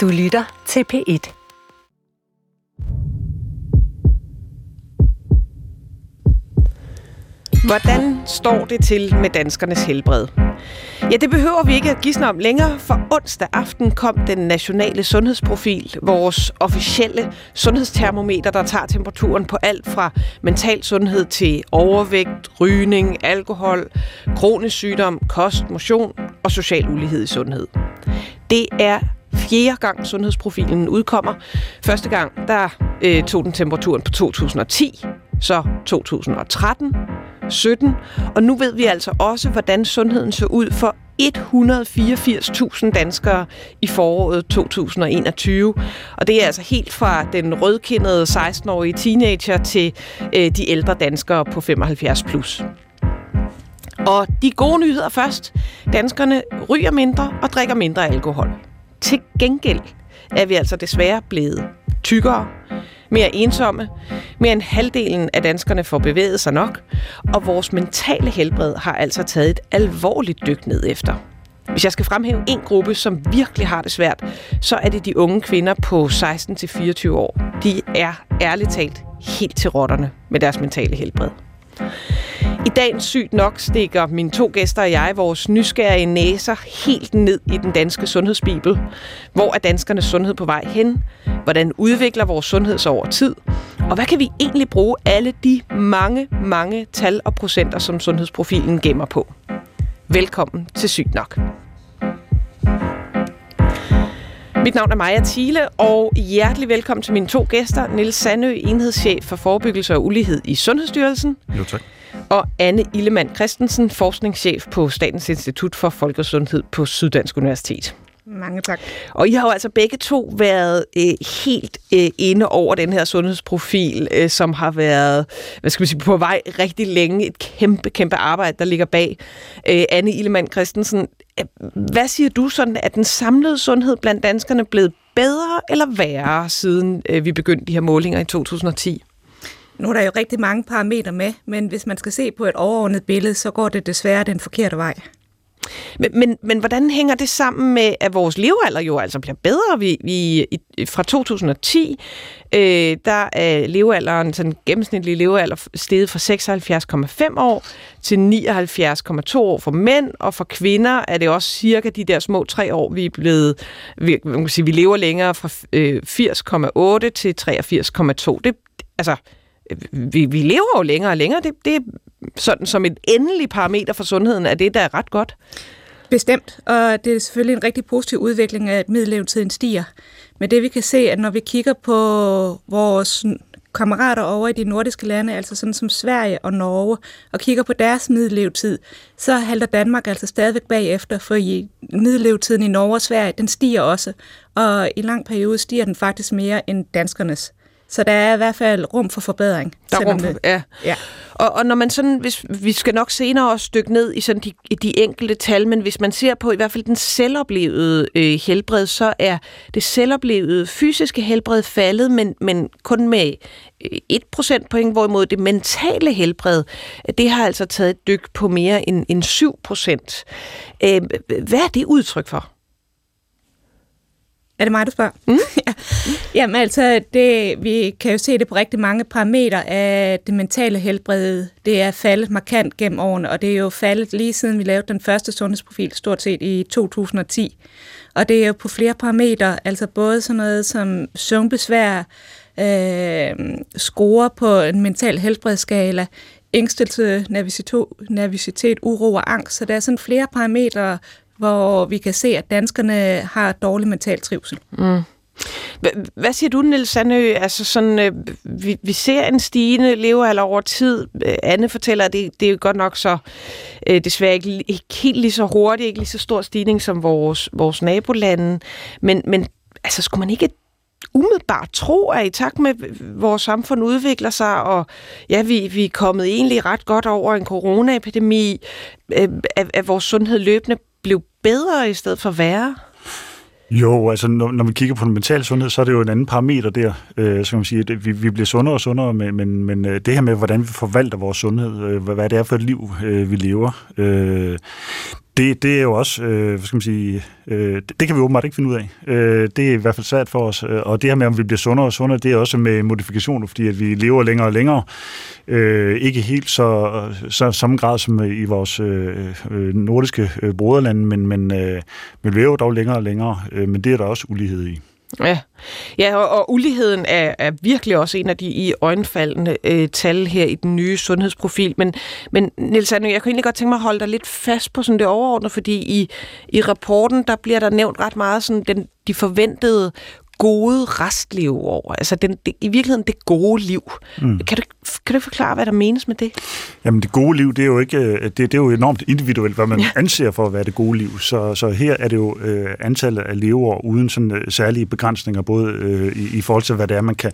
Du lytter til P1. Hvordan står det til med danskernes helbred? Ja, det behøver vi ikke at gisne om længere, for onsdag aften kom den nationale sundhedsprofil, vores officielle sundhedstermometer, der tager temperaturen på alt fra mental sundhed til overvægt, rygning, alkohol, kronisk sygdom, kost, motion og social ulighed i sundhed. Det er fjerde gang sundhedsprofilen udkommer. Første gang, der øh, tog den temperaturen på 2010, så 2013, 17, og nu ved vi altså også, hvordan sundheden så ud for 184.000 danskere i foråret 2021. Og det er altså helt fra den rødkindede 16-årige teenager til øh, de ældre danskere på 75 plus. Og de gode nyheder først. Danskerne ryger mindre og drikker mindre alkohol. Til gengæld er vi altså desværre blevet tykkere, mere ensomme, mere end halvdelen af danskerne får bevæget sig nok, og vores mentale helbred har altså taget et alvorligt dyk ned efter. Hvis jeg skal fremhæve en gruppe, som virkelig har det svært, så er det de unge kvinder på 16-24 år. De er ærligt talt helt til rotterne med deres mentale helbred. I dagens sygt nok stikker mine to gæster og jeg vores nysgerrige næser helt ned i den danske sundhedsbibel. Hvor er danskernes sundhed på vej hen? Hvordan udvikler vores sundhed sig over tid? Og hvad kan vi egentlig bruge alle de mange, mange tal og procenter, som sundhedsprofilen gemmer på? Velkommen til Sygt nok. Mit navn er Maja Thiele, og hjertelig velkommen til mine to gæster. Niels Sandø, enhedschef for forebyggelse og ulighed i Sundhedsstyrelsen. Jo, tak. Og Anne Illemann Christensen, forskningschef på Statens Institut for Folkesundhed på Syddansk Universitet. Mange tak. Og I har jo altså begge to været øh, helt øh, inde over den her sundhedsprofil, øh, som har været hvad skal man sige, på vej rigtig længe. Et kæmpe, kæmpe arbejde, der ligger bag. Øh, Anne Illemann Christensen, øh, hvad siger du sådan, at den samlede sundhed blandt danskerne blevet bedre eller værre, siden øh, vi begyndte de her målinger i 2010? Nu er der jo rigtig mange parametre med, men hvis man skal se på et overordnet billede, så går det desværre den forkerte vej. Men, men, men hvordan hænger det sammen med, at vores levealder jo altså bliver bedre? Vi, vi, fra 2010, øh, der er levealderen, sådan gennemsnitlige levealder, steget fra 76,5 år til 79,2 år for mænd, og for kvinder er det også cirka de der små tre år, vi er blevet, vi, man kan sige, vi lever længere fra øh, 80,8 til 83,2. Det, altså, Øh, vi, vi lever jo længere og længere. Det, det er sådan som et endelig parameter for sundheden, er det, der er ret godt. Bestemt, og det er selvfølgelig en rigtig positiv udvikling, at middellevetiden stiger. Men det vi kan se, at når vi kigger på vores kammerater over i de nordiske lande, altså sådan som Sverige og Norge, og kigger på deres middellevetid, så halter Danmark altså stadigvæk bagefter, for i middellevetiden i Norge og Sverige, den stiger også, og i lang periode stiger den faktisk mere end danskernes. Så der er i hvert fald rum for forbedring. Der er rum for, ja. ja. Og, og når man sådan, hvis, vi skal nok senere også dykke ned i sådan de, de enkelte tal, men hvis man ser på i hvert fald den selvoplevede øh, helbred, så er det selvoplevede fysiske helbred faldet, men, men kun med 1 procentpoint, hvorimod det mentale helbred, det har altså taget et dyk på mere end, end 7 procent. Øh, hvad er det udtryk for? Er det mig, du spørger? Mm. ja. Jamen altså, det, vi kan jo se det på rigtig mange parametre af det mentale helbred. Det er faldet markant gennem årene, og det er jo faldet lige siden vi lavede den første sundhedsprofil, stort set i 2010. Og det er jo på flere parametre, altså både sådan noget som søvnbesvær, øh, score på en mental helbredsskala, ængstelse, nervositet, nervositet, uro og angst. Så der er sådan flere parametre, hvor vi kan se, at danskerne har dårlig mental trivsel. Mm. Hvad siger du, Niels Sandø? Altså sådan, øh, vi, vi ser en stigende levealder over tid. Øh, Anne fortæller, at det, det er jo godt nok så øh, desværre ikke, ikke helt lige så hurtigt, ikke lige så stor stigning som vores, vores nabolande. Men, men altså, skulle man ikke umiddelbart tro, at i takt med, at vores samfund udvikler sig, og ja, vi, vi er kommet egentlig ret godt over en coronaepidemi, øh, at, at vores sundhed løbende blev bedre i stedet for værre? Jo, altså når, når vi kigger på den mentale sundhed, så er det jo en anden parameter der, øh, så kan man sige, at vi, vi bliver sundere og sundere, men, men, men øh, det her med, hvordan vi forvalter vores sundhed, øh, hvad, hvad det er for et liv, øh, vi lever, øh, det, det er jo også, øh, hvad skal man sige, øh, det, det kan vi åbenbart ikke finde ud af. Øh, det er i hvert fald svært for os. Øh, og det her med, om vi bliver sundere og sundere, det er også med modifikationer, fordi at vi lever længere og længere. Øh, ikke helt så, så samme grad som i vores øh, øh nordiske øh, broderlande, men, men, øh, men vi lever dog længere og længere. Øh, men det er der også ulighed i. Ja, ja og, og uligheden er, er virkelig også en af de i øjenfaldende øh, tal her i den nye sundhedsprofil. Men, men Niels Anne, jeg kunne egentlig godt tænke mig at holde dig lidt fast på sådan det overordnede, fordi i, i rapporten, der bliver der nævnt ret meget sådan den, de forventede gode restleveår, altså den, det, i virkeligheden det gode liv. Mm. Kan, du, kan du forklare, hvad der menes med det? Jamen det gode liv, det er jo ikke øh, det, det er jo enormt individuelt, hvad man ja. anser for at være det gode liv. Så, så her er det jo øh, antallet af leveår uden sådan øh, særlige begrænsninger, både øh, i, i forhold til, hvad det er, man kan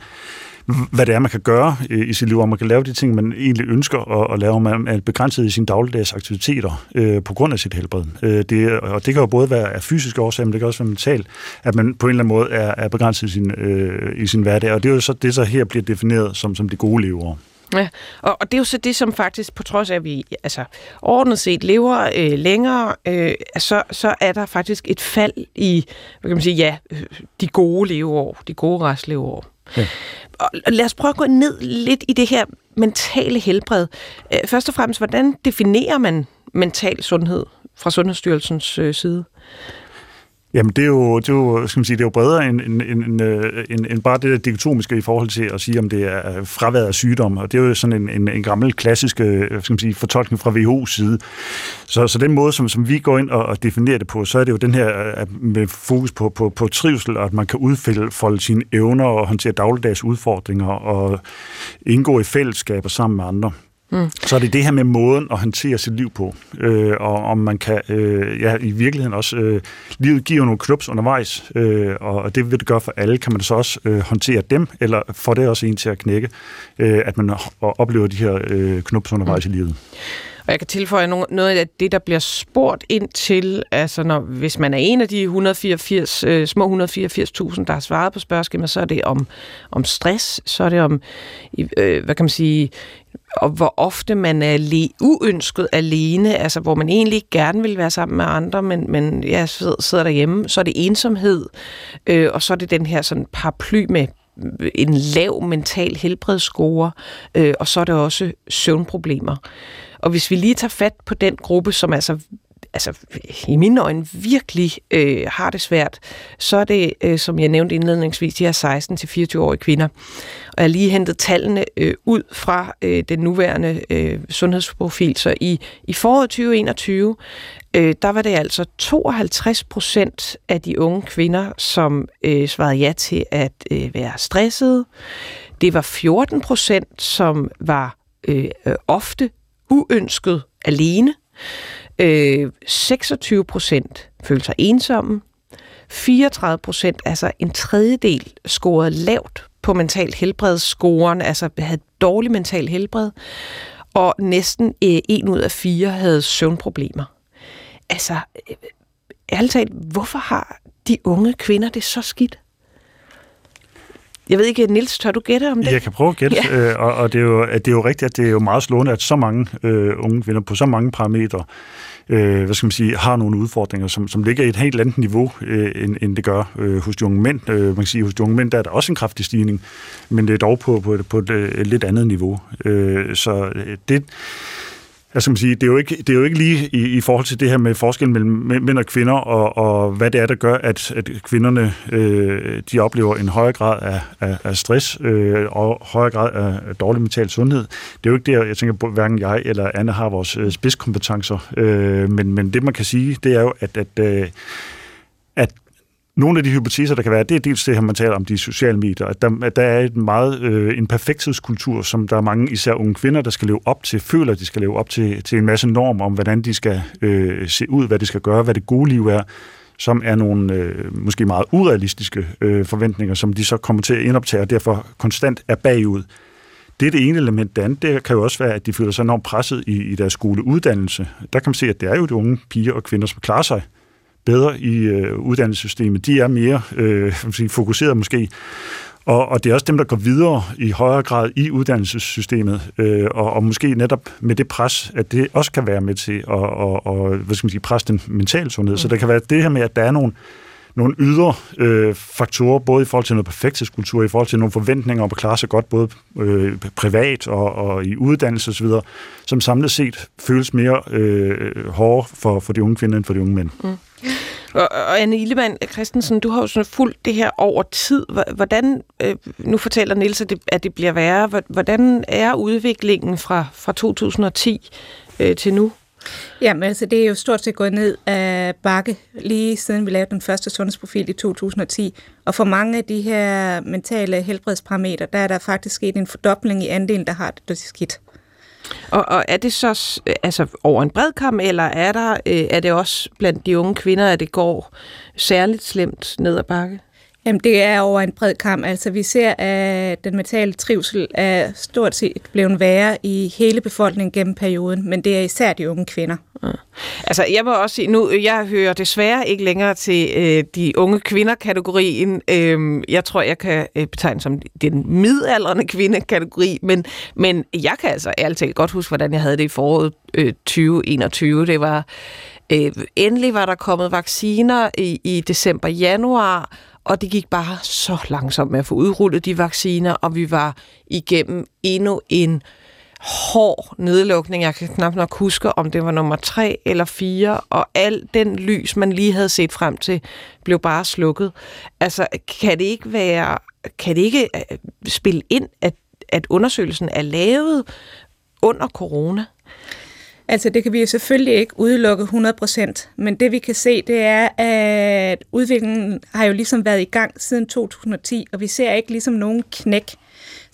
hvad det er, man kan gøre i sit liv, og man kan lave de ting, man egentlig ønsker at, at lave, man er begrænset i sine dagligdags aktiviteter øh, på grund af sit helbred. Øh, det, og det kan jo både være af fysiske årsager, men det kan også være mentalt, at man på en eller anden måde er, er begrænset i sin, øh, i sin hverdag. Og det er jo så det, så her bliver defineret som, som det gode leveår. Ja, og, og det er jo så det, som faktisk, på trods af, at vi altså, ordnet set lever øh, længere, øh, så, så er der faktisk et fald i, hvad kan man sige, ja, øh, de gode leveår, de gode restleveår. Ja. Og lad os prøve at gå ned lidt i det her mentale helbred. Øh, først og fremmest, hvordan definerer man mental sundhed fra Sundhedsstyrelsens øh, side? Jamen, det er jo, det er jo, skal man sige, det er jo bredere end, end, end, end, øh, end bare det der diktomiske i forhold til at sige, om det er fraværet af sygdom. Og det er jo sådan en, en, en gammel klassisk øh, skal man sige, fortolkning fra WHO's side. Så, så den måde, som, som vi går ind og, og definerer det på, så er det jo den her øh, med fokus på, på, på trivsel, og at man kan udfolde sine evner og håndtere dagligdags udfordringer og indgå i fællesskaber sammen med andre. Mm. Så er det det her med måden at håndtere sit liv på, øh, og om man kan, øh, ja, i virkeligheden også, øh, livet giver nogle knups undervejs, øh, og det vil det gøre for alle. Kan man så også øh, håndtere dem, eller får det også en til at knække, øh, at man oplever de her øh, knups undervejs mm. i livet? Og jeg kan tilføje noget af det, der bliver spurgt ind til, altså når, hvis man er en af de 184, øh, små 184.000, der har svaret på spørgsmålet, så er det om, om stress, så er det om, øh, hvad kan man sige, og hvor ofte man er le- uønsket alene, altså hvor man egentlig gerne vil være sammen med andre, men, men ja, sidder, sidder derhjemme, så er det ensomhed, øh, og så er det den her sådan paraply med en lav mental helbredsscore, øh, og så er det også søvnproblemer. Og hvis vi lige tager fat på den gruppe, som altså altså i mine øjne virkelig øh, har det svært, så er det, øh, som jeg nævnte indledningsvis, de her 16-24-årige kvinder. Og jeg har lige hentet tallene øh, ud fra øh, den nuværende øh, sundhedsprofil. Så i, i foråret 2021, øh, der var det altså 52 procent af de unge kvinder, som øh, svarede ja til at øh, være stressede. Det var 14 procent, som var øh, øh ofte uønsket alene. Øh, 26 procent følte sig ensomme. 34 procent, altså en tredjedel, scorede lavt på mental helbredsscoren, altså havde dårlig mental helbred, og næsten øh, en ud af fire havde søvnproblemer. Altså, øh, ærligt talt, hvorfor har de unge kvinder det så skidt? Jeg ved ikke, Nils, tør du gætte om det? Jeg kan prøve at gætte, ja. øh, og, og det, er jo, det er jo rigtigt, at det er jo meget slående, at så mange øh, unge kvinder på så mange parametre øh, hvad skal man sige, har nogle udfordringer, som, som ligger i et helt andet niveau, øh, end, end det gør øh, hos de unge mænd. Øh, man kan sige, hos de unge mænd der er der også en kraftig stigning, men det er dog på, på, et, på et, et lidt andet niveau. Øh, så det jeg skal sige, det er jo ikke, det er jo ikke lige i, i forhold til det her med forskellen mellem mænd og kvinder, og, og hvad det er, der gør, at, at kvinderne øh, de oplever en højere grad af, af, af stress øh, og højere grad af dårlig mental sundhed. Det er jo ikke det, jeg tænker hverken jeg eller Anne har vores øh, spidskompetencer, øh, men, men det man kan sige, det er jo, at, at, øh, nogle af de hypoteser, der kan være, det er dels det her, man taler om de sociale medier, at der, at der er et meget, øh, en perfekthedskultur, som der er mange, især unge kvinder, der skal leve op til, føler, at de skal leve op til, til en masse normer om, hvordan de skal øh, se ud, hvad de skal gøre, hvad det gode liv er, som er nogle øh, måske meget urealistiske øh, forventninger, som de så kommer til at indoptage, og derfor konstant er bagud. Det er det ene element. Det andet det kan jo også være, at de føler sig enormt presset i, i deres skoleuddannelse. Der kan man se, at det er jo de unge piger og kvinder, som klarer sig bedre i øh, uddannelsessystemet. De er mere øh, sige, fokuseret måske og, og det er også dem, der går videre i højere grad i uddannelsessystemet, øh, og, og måske netop med det pres, at det også kan være med til at og, og, hvad skal man sige, presse den mentale sundhed. Mm. Så der kan være det her med, at der er nogle, nogle ydre øh, faktorer, både i forhold til noget perfekthedskultur, i forhold til nogle forventninger om at klare sig godt, både øh, privat og, og i uddannelse osv., som samlet set føles mere øh, hårde for, for de unge kvinder end for de unge mænd. Mm. Og, og Anne Illemann Christensen, du har jo sådan fulgt det her over tid. Hvordan, øh, nu fortæller Niels, at det, at det bliver værre. Hvordan er udviklingen fra, fra 2010 øh, til nu? Jamen altså, det er jo stort set gået ned af bakke, lige siden vi lavede den første sundhedsprofil i 2010. Og for mange af de her mentale helbredsparametre, der er der faktisk sket en fordobling i andelen, der har det skidt. Og, og er det så altså over en bred kamp, eller er, der, øh, er det også blandt de unge kvinder, at det går særligt slemt ned ad bakke? Jamen, det er over en bred kamp. Altså, vi ser, at den mentale trivsel er stort set blevet værre i hele befolkningen gennem perioden, men det er især de unge kvinder. Ja. Altså, jeg må også sige, nu, jeg hører desværre ikke længere til øh, de unge kvinder-kategorien. Øh, jeg tror, jeg kan øh, betegne som den midalderne kvinde-kategori, men, men jeg kan altså ærligt talt godt huske, hvordan jeg havde det i foråret øh, 2021. Det var... Øh, endelig var der kommet vacciner i, i december-januar, og det gik bare så langsomt med at få udrullet de vacciner, og vi var igennem endnu en hård nedlukning. Jeg kan knap nok huske, om det var nummer tre eller fire, og al den lys, man lige havde set frem til, blev bare slukket. Altså, kan det ikke være, kan det ikke øh, spille ind, at, at undersøgelsen er lavet under corona? Altså det kan vi jo selvfølgelig ikke udelukke 100%, men det vi kan se, det er, at udviklingen har jo ligesom været i gang siden 2010, og vi ser ikke ligesom nogen knæk.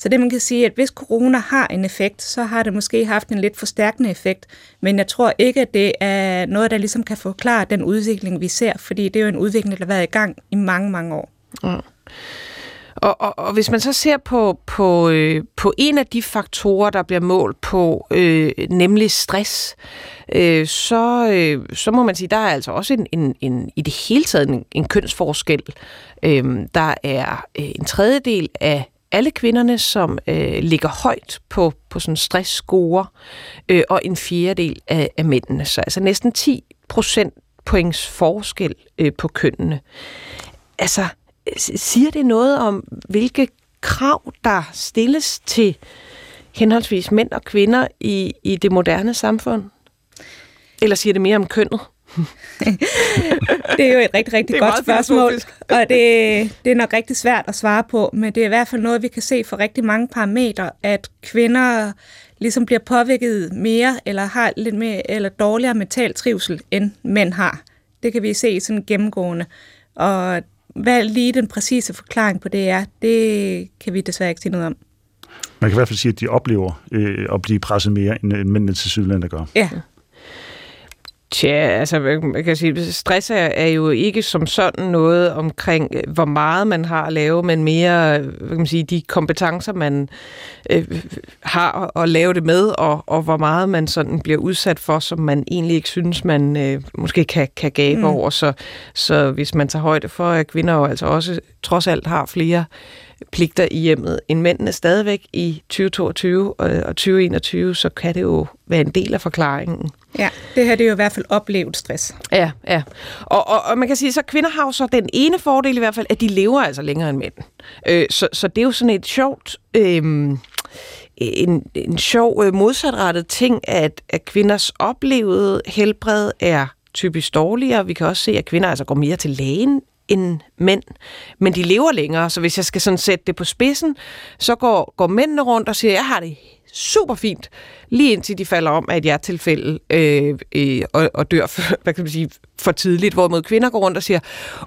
Så det man kan sige, at hvis corona har en effekt, så har det måske haft en lidt forstærkende effekt, men jeg tror ikke, at det er noget, der ligesom kan forklare den udvikling, vi ser, fordi det er jo en udvikling, der har været i gang i mange, mange år. Ja. Og, og, og hvis man så ser på, på, øh, på en af de faktorer, der bliver målt på, øh, nemlig stress, øh, så, øh, så må man sige, der er altså også en, en, en, i det hele taget en, en kønsforskel. Øh, der er øh, en tredjedel af alle kvinderne, som øh, ligger højt på, på sådan stressscore, øh, og en fjerdedel af, af mændene. Så altså næsten 10 procent points forskel øh, på kønnene. Altså, siger det noget om, hvilke krav, der stilles til henholdsvis mænd og kvinder i, i det moderne samfund? Eller siger det mere om kønnet? det er jo et rigtig, rigtig godt spørgsmål, og det, det er nok rigtig svært at svare på, men det er i hvert fald noget, vi kan se for rigtig mange parametre, at kvinder ligesom bliver påvirket mere, eller har lidt mere, eller dårligere mental trivsel, end mænd har. Det kan vi se sådan gennemgående. Og hvad lige den præcise forklaring på det er, det kan vi desværre ikke sige noget om. Man kan i hvert fald sige, at de oplever øh, at blive presset mere, end, end mændene til Sydland gør. Ja. Tja, altså man kan sige, stress er, er jo ikke som sådan noget omkring, øh, hvor meget man har at lave, men mere hvad kan man sige, de kompetencer, man øh, har at lave det med, og, og hvor meget man sådan bliver udsat for, som man egentlig ikke synes, man øh, måske kan, kan gabe mm. over. Så, så hvis man tager højde for, at kvinder jo altså også trods alt har flere pligter i hjemmet end mændene stadigvæk i 2022 og 2021, så kan det jo være en del af forklaringen. Ja, det her det er jo i hvert fald oplevet stress. Ja, ja. Og, og, og man kan sige, så kvinder har jo så den ene fordel i hvert fald, at de lever altså længere end mænd. Øh, så, så det er jo sådan et sjovt... Øh, en, en sjov øh, modsatrettet ting, at, at kvinders oplevede helbred er typisk dårligere. Vi kan også se, at kvinder altså går mere til lægen end mænd, men de lever længere, så hvis jeg skal sådan sætte det på spidsen, så går, går mændene rundt og siger, jeg har det super fint, lige indtil de falder om af et hjertetilfælde øh, øh, og, og dør for, hvad kan man sige, for tidligt, hvorimod kvinder går rundt og siger,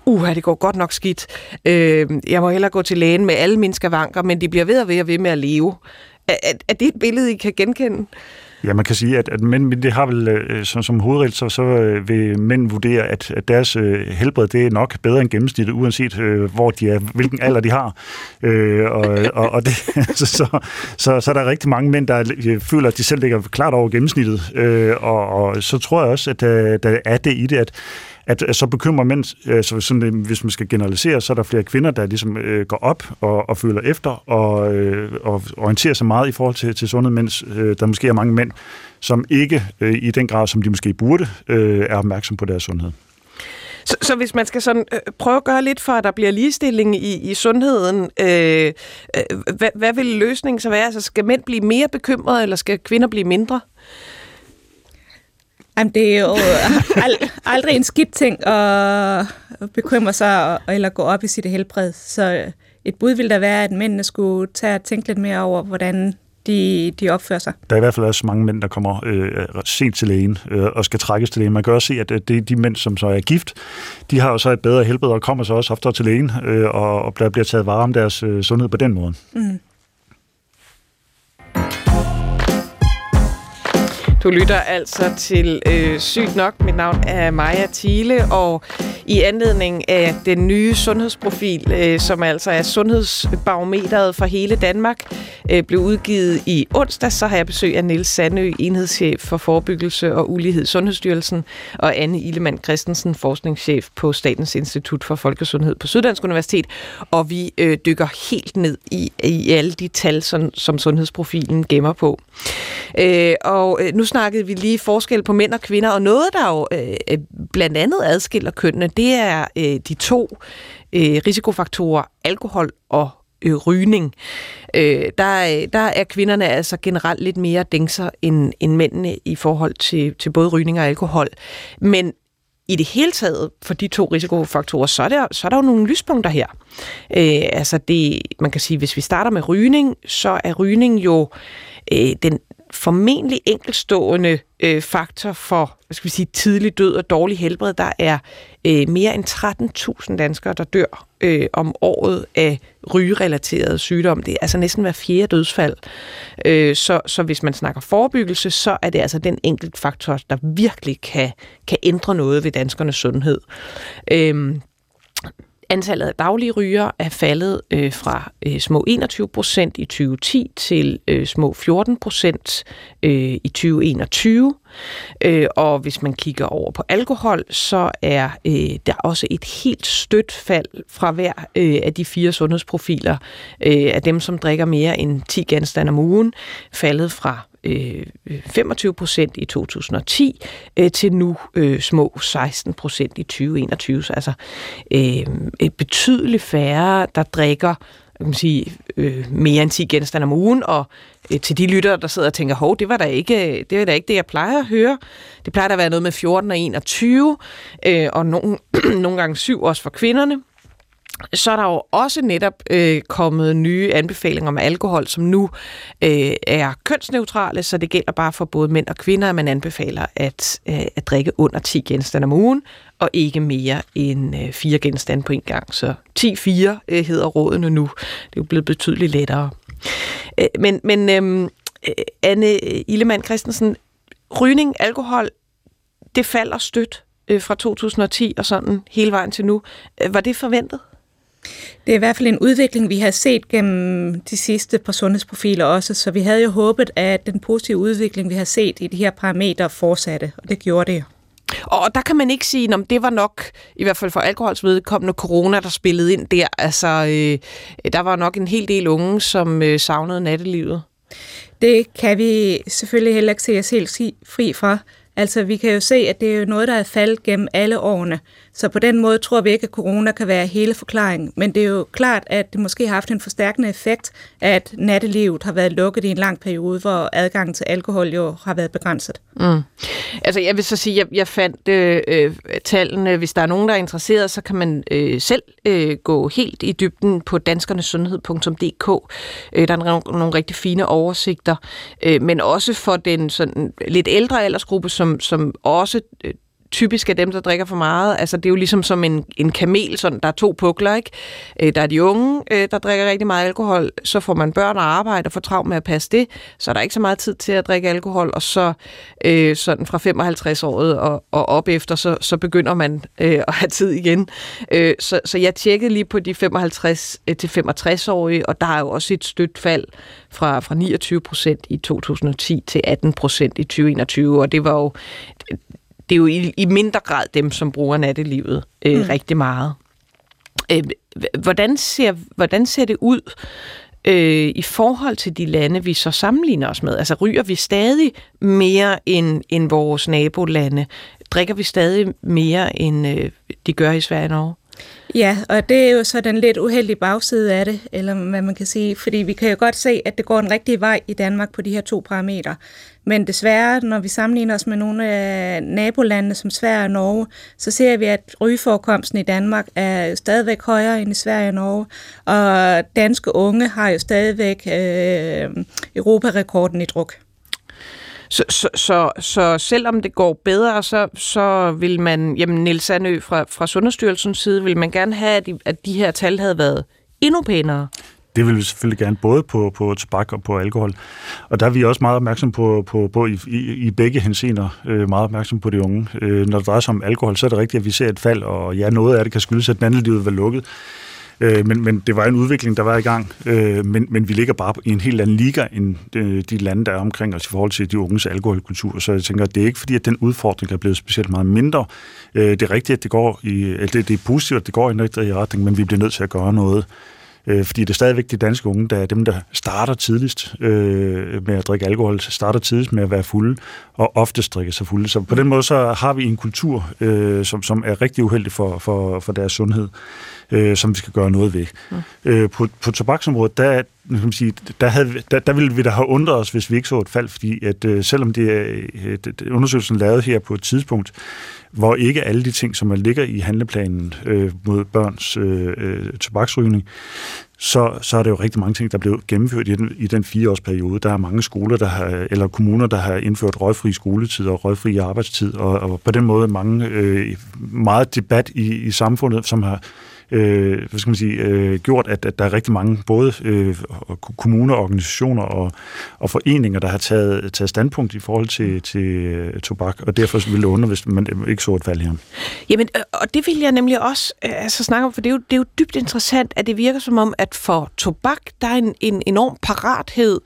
uha, det går godt nok skidt, øh, jeg må hellere gå til lægen med alle mine skavanker, men de bliver ved og ved og ved med at leve. Er, er, er det et billede, I kan genkende? Ja, man kan sige, at, at mænd, det har vel øh, øh, som, som hovedregel, så, så øh, vil mænd vurdere, at, at deres øh, helbred det er nok bedre end gennemsnittet, uanset øh, hvor de er, hvilken alder de har. Øh, og, og, og det, så, så, så, så er der rigtig mange mænd, der øh, føler, at de selv ligger klart over gennemsnittet. Øh, og, og så tror jeg også, at der, der er det i det, at at, at så bekymrer mænd, øh, så sådan, øh, hvis man skal generalisere, så er der flere kvinder, der ligesom øh, går op og, og føler efter og, øh, og orienterer sig meget i forhold til, til sundhed, mens øh, der måske er mange mænd, som ikke øh, i den grad, som de måske burde, øh, er opmærksom på deres sundhed. Så, så hvis man skal sådan øh, prøve at gøre lidt for, at der bliver ligestilling i, i sundheden, øh, øh, hvad, hvad vil løsningen så være? Altså, skal mænd blive mere bekymrede, eller skal kvinder blive mindre? Jamen, det er jo ald- aldrig en skidt ting at bekymre sig eller gå op i sit helbred. Så et bud vil der være, at mændene skulle tage og tænke lidt mere over, hvordan de, de opfører sig. Der er i hvert fald også mange mænd, der kommer øh, sent til lægen øh, og skal trækkes til lægen. Man kan også se, at det er de mænd, som så er gift, de har jo så et bedre helbred og kommer så også oftere til lægen øh, og, og bliver taget vare om deres øh, sundhed på den måde. Mm. Du lytter altså til øh, Sygt Nok. Mit navn er Maja Thiele, og i anledning af den nye sundhedsprofil, øh, som altså er sundhedsbarometeret for hele Danmark, øh, blev udgivet i onsdag, så har jeg besøg af Niels Sandø, enhedschef for forebyggelse og ulighed i Sundhedsstyrelsen, og Anne Ilemand Christensen, forskningschef på Statens Institut for Folkesundhed på Syddansk Universitet, og vi øh, dykker helt ned i, i alle de tal, som, som sundhedsprofilen gemmer på. Øh, og øh, nu snakkede vi lige forskel på mænd og kvinder, og noget, der jo øh, øh, blandt andet adskiller kønnene, det er øh, de to øh, risikofaktorer, alkohol og øh, rygning. Øh, der, øh, der er kvinderne altså generelt lidt mere dængser end, end mændene i forhold til, til både rygning og alkohol. Men i det hele taget, for de to risikofaktorer, så er der, så er der jo nogle lyspunkter her. Øh, altså det, man kan sige, hvis vi starter med rygning, så er rygning jo øh, den formentlig enkelstående øh, faktor for hvad skal vi sige, tidlig død og dårlig helbred. Der er øh, mere end 13.000 danskere, der dør øh, om året af rygerelaterede sygdomme. Det er altså næsten hver fjerde dødsfald. Øh, så, så hvis man snakker forebyggelse, så er det altså den enkelt faktor, der virkelig kan, kan ændre noget ved danskernes sundhed. Øh, Antallet af daglige ryger er faldet øh, fra øh, små 21 procent i 2010 til øh, små 14 procent øh, i 2021. Øh, og hvis man kigger over på alkohol, så er øh, der også et helt stødt fald fra hver øh, af de fire sundhedsprofiler øh, af dem, som drikker mere end 10 genstande om ugen, faldet fra Øh, øh, 25 procent i 2010 øh, til nu øh, små 16 procent i 2021. Så altså øh, et betydeligt færre, der drikker kan man sige, mere end 10 genstande om ugen, og til de lyttere, der sidder og tænker, hov, det var da ikke det, var da ikke det jeg plejer at høre. Det plejer da at være noget med 14 og 21, og nogle, nogle gange syv også for kvinderne så er der jo også netop øh, kommet nye anbefalinger om alkohol, som nu øh, er kønsneutrale, så det gælder bare for både mænd og kvinder, at man anbefaler at, øh, at drikke under 10 genstande om ugen, og ikke mere end øh, fire genstande på en gang. Så 10-4 øh, hedder rådene nu. Det er jo blevet betydeligt lettere. Øh, men men øhm, øh, Anne Illemann Christensen, rygning, alkohol, det falder stødt øh, fra 2010 og sådan hele vejen til nu. Øh, var det forventet? Det er i hvert fald en udvikling, vi har set gennem de sidste par sundhedsprofiler også, så vi havde jo håbet, at den positive udvikling, vi har set i de her parametre, fortsatte, og det gjorde det og der kan man ikke sige, at det var nok, i hvert fald for alkohols vedkommende, corona, der spillede ind der. Altså, øh, der var nok en hel del unge, som øh, savnede nattelivet. Det kan vi selvfølgelig heller ikke se os helt fri fra. Altså, vi kan jo se, at det er jo noget, der er faldet gennem alle årene. Så på den måde tror vi ikke, at corona kan være hele forklaringen. Men det er jo klart, at det måske har haft en forstærkende effekt, at nattelivet har været lukket i en lang periode, hvor adgangen til alkohol jo har været begrænset. Mm. Altså jeg vil så sige, at jeg, jeg fandt øh, øh, tallene. Hvis der er nogen, der er interesseret, så kan man øh, selv øh, gå helt i dybden på danskernesundhed.dk. Øh, der er nogle, nogle rigtig fine oversigter. Øh, men også for den sådan lidt ældre aldersgruppe, som, som også øh, typisk er dem, der drikker for meget. Altså, det er jo ligesom som en, en kamel, sådan, der er to pukler, ikke? Øh, der er de unge, øh, der drikker rigtig meget alkohol. Så får man børn og arbejde og får travlt med at passe det. Så er der ikke så meget tid til at drikke alkohol. Og så øh, sådan fra 55 året og, og op efter, så, så begynder man øh, at have tid igen. Øh, så, så jeg tjekkede lige på de 55- øh, til 65-årige, og der er jo også et stødt fald fra, fra 29 procent i 2010 til 18 procent i 2021. Og det var jo det er jo i, i mindre grad dem, som bruger nattelivet øh, mm. rigtig meget. Øh, hvordan, ser, hvordan ser det ud øh, i forhold til de lande, vi så sammenligner os med? Altså ryger vi stadig mere end, end vores nabolande? Drikker vi stadig mere, end øh, de gør i Sverige og Norge? Ja, og det er jo så den lidt uheldige bagside af det, eller hvad man kan sige, fordi vi kan jo godt se, at det går en rigtig vej i Danmark på de her to parametre. Men desværre, når vi sammenligner os med nogle af nabolandene som Sverige og Norge, så ser vi, at rygeforekomsten i Danmark er stadigvæk højere end i Sverige og Norge, og danske unge har jo stadigvæk øh, Europarekorden i druk. Så, så, så, så selvom det går bedre, så, så vil man, jamen Niels Sandø fra, fra Sundhedsstyrelsens side, vil man gerne have, at de, at de her tal havde været endnu pænere? Det vil vi selvfølgelig gerne, både på, på tobak og på alkohol. Og der er vi også meget opmærksom på, på, på i, i, i begge hensener, øh, meget opmærksom på de unge. Øh, når det drejer sig om alkohol, så er det rigtigt, at vi ser et fald, og ja, noget af det kan skyldes, at vandlivet var lukket. Øh, men, men det var en udvikling, der var i gang. Øh, men, men vi ligger bare i en helt anden liga end de, de lande, der er omkring os i forhold til de unges alkoholkultur. Så jeg tænker, at det er ikke fordi, at den udfordring er blevet specielt meget mindre. Øh, det er rigtigt, at det går i, eller det, det er positivt, at det går i en rigtig retning, men vi bliver nødt til at gøre noget. Øh, fordi det er stadigvæk de danske unge, der er dem, der starter tidligst øh, med at drikke alkohol, starter tidligst med at være fulde, og oftest drikker sig fulde. Så på den måde så har vi en kultur, øh, som, som er rigtig uheldig for, for, for deres sundhed øh, som vi skal gøre noget ved. Mm. Øh, på, på tobaksområdet, der, kan man sige, der, havde, der, der ville vi da have undret os, hvis vi ikke så et fald, fordi at, øh, selvom det er øh, undersøgelsen lavet her på et tidspunkt, hvor ikke alle de ting, som er ligger i handleplanen øh, mod børns øh, øh, tobaksrygning, så, så er det jo rigtig mange ting, der blev gennemført i den, i den fireårsperiode. Der er mange skoler, der har, eller kommuner, der har indført røgfri skoletid og røgfri arbejdstid, og, og på den måde mange øh, meget debat i, i samfundet, som har øh, hvad skal man sige, øh, gjort, at, at der er rigtig mange både øh, kommuner, organisationer og, og foreninger, der har taget, taget standpunkt i forhold til, til øh, tobak, og derfor ville det undre, hvis man øh, ikke så et fald her. Jamen, øh, og det vil jeg nemlig også altså, snakke om, for det er, jo, det er jo dybt interessant, at det virker som om, at for tobak, der er en, en enorm parathed,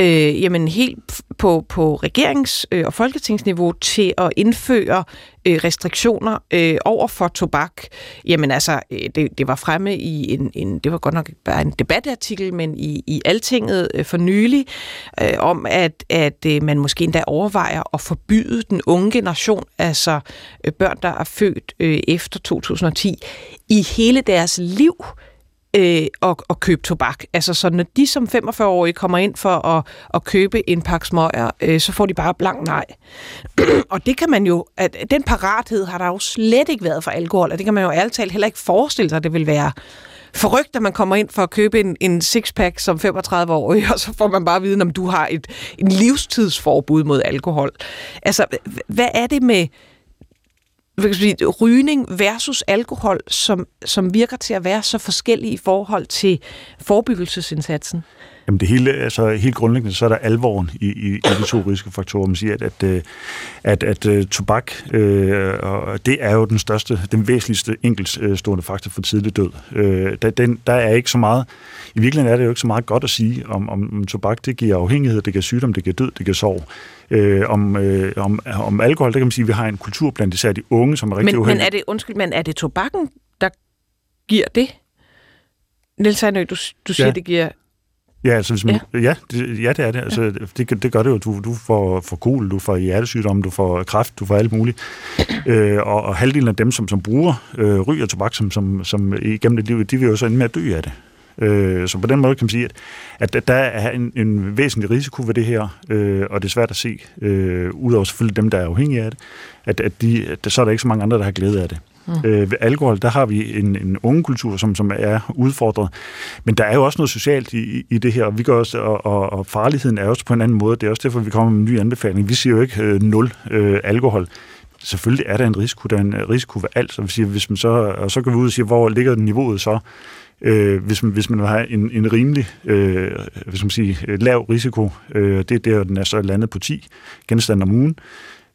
øh, jamen helt på, på regerings- øh, og folketingsniveau til at indføre øh, restriktioner øh, over for tobak. Jamen altså, øh, det, det var fremme i en, en, det var godt nok bare en debatartikel, men i, i Altinget øh, for nylig, øh, om at, at øh, man måske endda overvejer at forbyde den unge generation, altså øh, børn, der er født øh, efter 2010, i hele deres liv øh, og, og købe tobak. Altså så når de som 45-årige kommer ind for at, at købe en pakke smøger, øh, så får de bare blank nej. og det kan man jo, at den parathed har der jo slet ikke været for alkohol, og det kan man jo ærligt talt heller ikke forestille sig, at det vil være forrygt, at man kommer ind for at købe en, en sixpack som 35-årig, og så får man bare viden, om du har et en livstidsforbud mod alkohol. Altså, hvad er det med sige, rygning versus alkohol, som, som virker til at være så forskellige i forhold til forebyggelsesindsatsen? Jamen det hele, altså helt grundlæggende, så er der alvoren i, i, i de to risikofaktorer. Man siger, at, at, øh, at, at, at øh, tobak, øh, og det er jo den største, den væsentligste enkeltstående faktor for tidlig død. Øh, der, den, der er ikke så meget, i virkeligheden er det jo ikke så meget godt at sige om, om, tobak. Det giver afhængighed, det giver sygdom, det giver død, det giver sorg. Øh, om, øh, om, om alkohol, der kan man sige, at vi har en kultur blandt især de unge, som er rigtig men, uheldige. Men er det, undskyld, men er det tobakken, der giver det? Niels Hernø, du, du siger, ja. det giver Ja, altså, hvis man, ja. Ja, det, ja, det er det. Altså, ja. det, det gør det jo. Du, du får, får kol, du får hjertesygdomme, du får kræft, du får alt muligt. Øh, og, og halvdelen af dem, som, som bruger øh, ryg og tobak som, som, som igennem et liv, de vil jo så ende med at dø af det. Øh, så på den måde kan man sige, at, at der er en, en væsentlig risiko ved det her, øh, og det er svært at se, øh, udover selvfølgelig dem, der er afhængige af det, at, at, de, at så er der ikke så mange andre, der har glæde af det. Mm. Øh, ved alkohol, der har vi en, en ungekultur, som, som er udfordret. Men der er jo også noget socialt i, i det her, og, vi gør også, og, og, og farligheden er også på en anden måde. Det er også derfor, vi kommer med en ny anbefaling. Vi siger jo ikke øh, nul øh, alkohol. Selvfølgelig er der en risiko, der er en risiko ved alt. Så vi siger, hvis man så, og så går vi ud og siger, hvor ligger niveauet så? Øh, hvis, man, hvis man vil have en, en rimelig, øh, hvis man siger, lav risiko, øh, det er der, den er så landet på 10 genstande om ugen,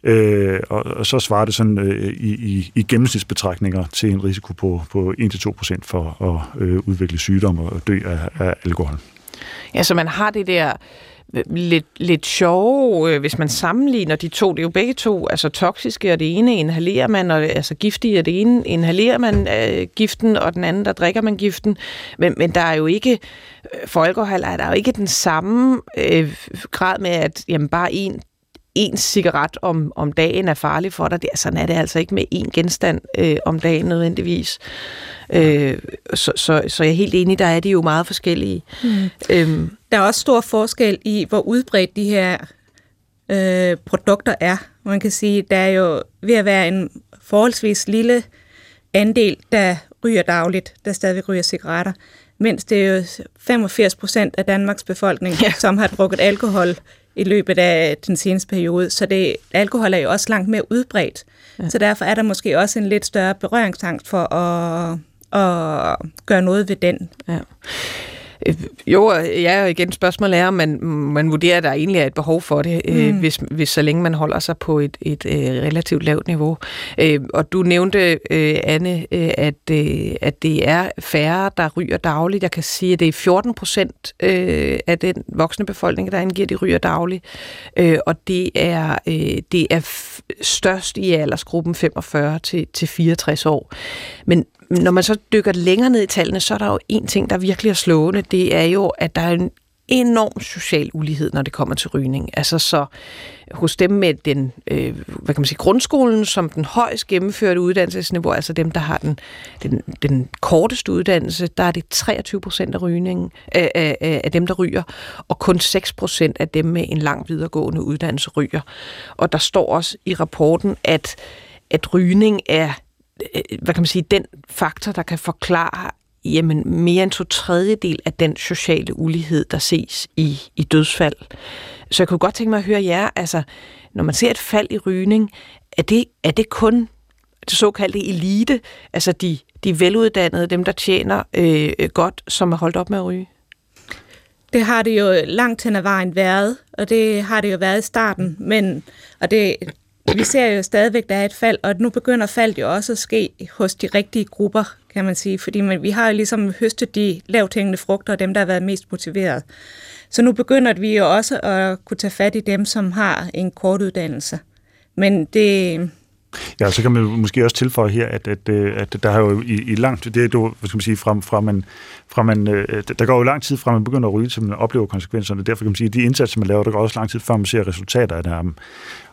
øh, og, og så svarer det sådan øh, i, i, i gennemsnitsbetragtninger til en risiko på, på 1-2% for at øh, udvikle sygdom og dø af, af alkohol. Ja, så man har det der øh, lidt, lidt sjove, øh, hvis man sammenligner de to. Det er jo begge to altså toksiske, og det ene inhalerer man, og altså giftige, og det ene inhalerer man øh, giften, og den anden, der drikker man giften. Men, men der er jo ikke, øh, for alkohol er der jo ikke den samme øh, grad med, at jamen, bare en en cigaret om, om dagen er farlig for dig. Det, sådan er det altså ikke med én genstand øh, om dagen nødvendigvis. Øh, så, så, så jeg er helt enig, der er de jo meget forskellige. Mm. Øhm. Der er også stor forskel i, hvor udbredt de her øh, produkter er. Man kan sige, der er jo ved at være en forholdsvis lille andel, der ryger dagligt, der stadig ryger cigaretter, mens det er jo 85 procent af Danmarks befolkning, ja. som har drukket alkohol i løbet af den seneste periode. Så det, alkohol er jo også langt mere udbredt. Ja. Så derfor er der måske også en lidt større berøringsangst for at, at gøre noget ved den. Ja. Øh, jo, ja, og igen spørgsmålet er, om man, man vurderer, at der egentlig er et behov for det, øh, mm. hvis, hvis så længe man holder sig på et, et, øh, relativt lavt niveau. Og du nævnte, Anne, at, at det er færre, der ryger dagligt. Jeg kan sige, at det er 14 procent af den voksne befolkning, der angiver, at de ryger dagligt. Og det er, det er størst i aldersgruppen 45 til, til 64 år. Men, når man så dykker længere ned i tallene, så er der jo en ting, der virkelig er slående. Det er jo, at der er en enorm social ulighed, når det kommer til rygning. Altså så hos dem med den, øh, hvad kan man sige, grundskolen som den højst gennemførte uddannelsesniveau, altså dem, der har den, den, den korteste uddannelse, der er det 23 procent af rygningen, af, af, af dem, der ryger, og kun 6 procent af dem med en lang videregående uddannelse ryger. Og der står også i rapporten, at, at rygning er Øh, hvad kan man sige, den faktor, der kan forklare jamen, mere end to tredjedel af den sociale ulighed, der ses i, i dødsfald. Så jeg kunne godt tænke mig at høre jer, altså, når man ser et fald i rygning, er det, er det kun det såkaldte elite, altså de, de veluddannede, dem der tjener øh, godt, som er holdt op med at ryge? Det har det jo langt hen ad vejen været, og det har det jo været i starten, men, og det, vi ser jo stadigvæk, der er et fald, og nu begynder faldet jo også at ske hos de rigtige grupper, kan man sige, fordi man, vi har jo ligesom høstet de lavt hængende frugter, og dem, der har været mest motiveret. Så nu begynder vi jo også at kunne tage fat i dem, som har en kort uddannelse. Men det, Ja, så kan man måske også tilføje her, at, at, øh, at der har jo i, i langt, det er jo, hvad skal man sige, fra, fra man, fra man, øh, der går jo lang tid fra man begynder at ryge, til man oplever konsekvenserne. Derfor kan man sige, at de indsatser, man laver, der går også lang tid, før man ser resultater af det her.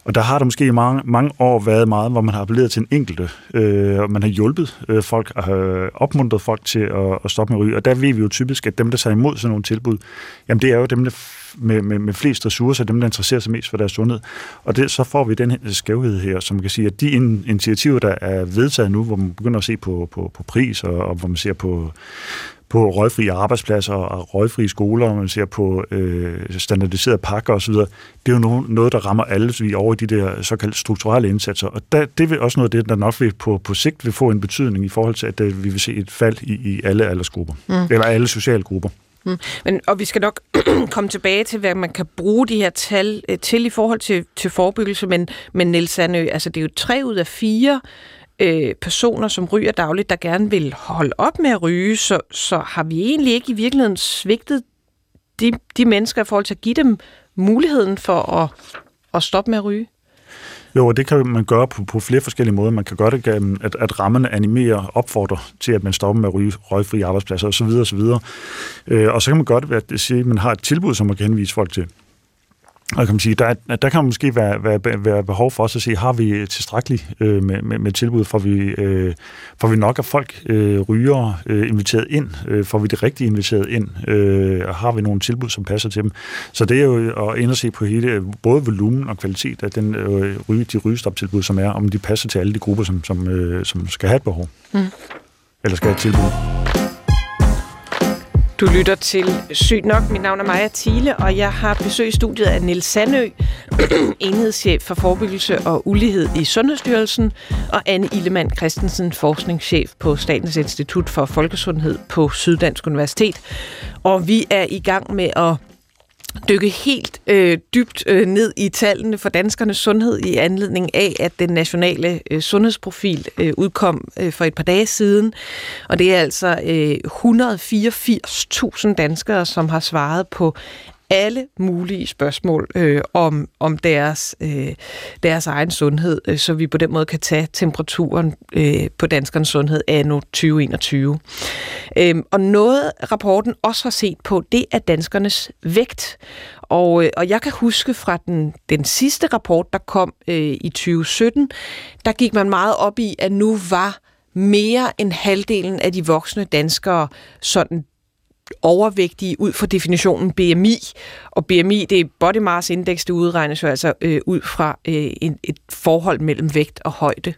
Og der har der måske i mange, mange år været meget, hvor man har appelleret til en enkelte, øh, og man har hjulpet øh, folk, og har øh, opmuntret folk til at, at stoppe med at ryge. Og der ved vi jo typisk, at dem, der tager imod sådan nogle tilbud, jamen det er jo dem, der med, med, med flest ressourcer, dem, der interesserer sig mest for deres sundhed. Og det, så får vi den skævhed her, som kan sige, at de initiativer, der er vedtaget nu, hvor man begynder at se på, på, på pris, og, og hvor man ser på på røgfri arbejdspladser og røgfri skoler, og man ser på øh, standardiserede pakker osv., det er jo noget, der rammer alle vi over i de der såkaldte strukturelle indsatser. Og der, det er også noget af det, der nok vil på, på sigt vil få en betydning i forhold til, at øh, vi vil se et fald i, i alle aldersgrupper, mm. eller alle sociale grupper. Mm. Men, og vi skal nok komme tilbage til, hvad man kan bruge de her tal øh, til i forhold til, til forebyggelse, men, men Niels Sandø, altså det er jo tre ud af fire øh, personer, som ryger dagligt, der gerne vil holde op med at ryge, så, så har vi egentlig ikke i virkeligheden svigtet de, de mennesker i forhold til at give dem muligheden for at, at stoppe med at ryge? Jo, og det kan man gøre på, på flere forskellige måder. Man kan gøre det gennem, at, at rammerne animerer, opfordrer til, at man stopper med at ryge røgfri arbejdspladser osv. osv. Øh, og så kan man godt være, at sige, at man har et tilbud, som man kan henvise folk til. Og kan man sige, der, der kan måske være, være, være behov for os at se, har vi tilstrækkeligt øh, med, med, med tilbud, får vi, øh, får vi nok af folk øh, ryger øh, inviteret ind, øh, får vi det rigtige inviteret ind, øh, og har vi nogle tilbud, som passer til dem. Så det er jo at ind og se på hele, både volumen og kvalitet af den, øh, ryge, de rygestoptilbud, som er, om de passer til alle de grupper, som, som, øh, som skal have et behov. Mm. Eller skal have et tilbud. Du lytter til Sygt nok. Mit navn er Maja Thiele, og jeg har besøg i studiet af Niels Sandø, enhedschef for forebyggelse og ulighed i Sundhedsstyrelsen, og Anne Illemann Christensen, forskningschef på Statens Institut for Folkesundhed på Syddansk Universitet. Og vi er i gang med at dykke helt øh, dybt øh, ned i tallene for danskernes sundhed i anledning af, at den nationale øh, sundhedsprofil øh, udkom øh, for et par dage siden. Og det er altså øh, 184.000 danskere, som har svaret på alle mulige spørgsmål øh, om, om deres, øh, deres egen sundhed, øh, så vi på den måde kan tage temperaturen øh, på danskernes sundhed anno 2021. Øh, og noget rapporten også har set på, det er danskernes vægt. Og, øh, og jeg kan huske fra den, den sidste rapport, der kom øh, i 2017, der gik man meget op i, at nu var mere end halvdelen af de voksne danskere sådan overvægtige ud fra definitionen BMI. Og BMI, det er Body Mass Index, det udregnes jo altså øh, ud fra øh, en, et forhold mellem vægt og højde.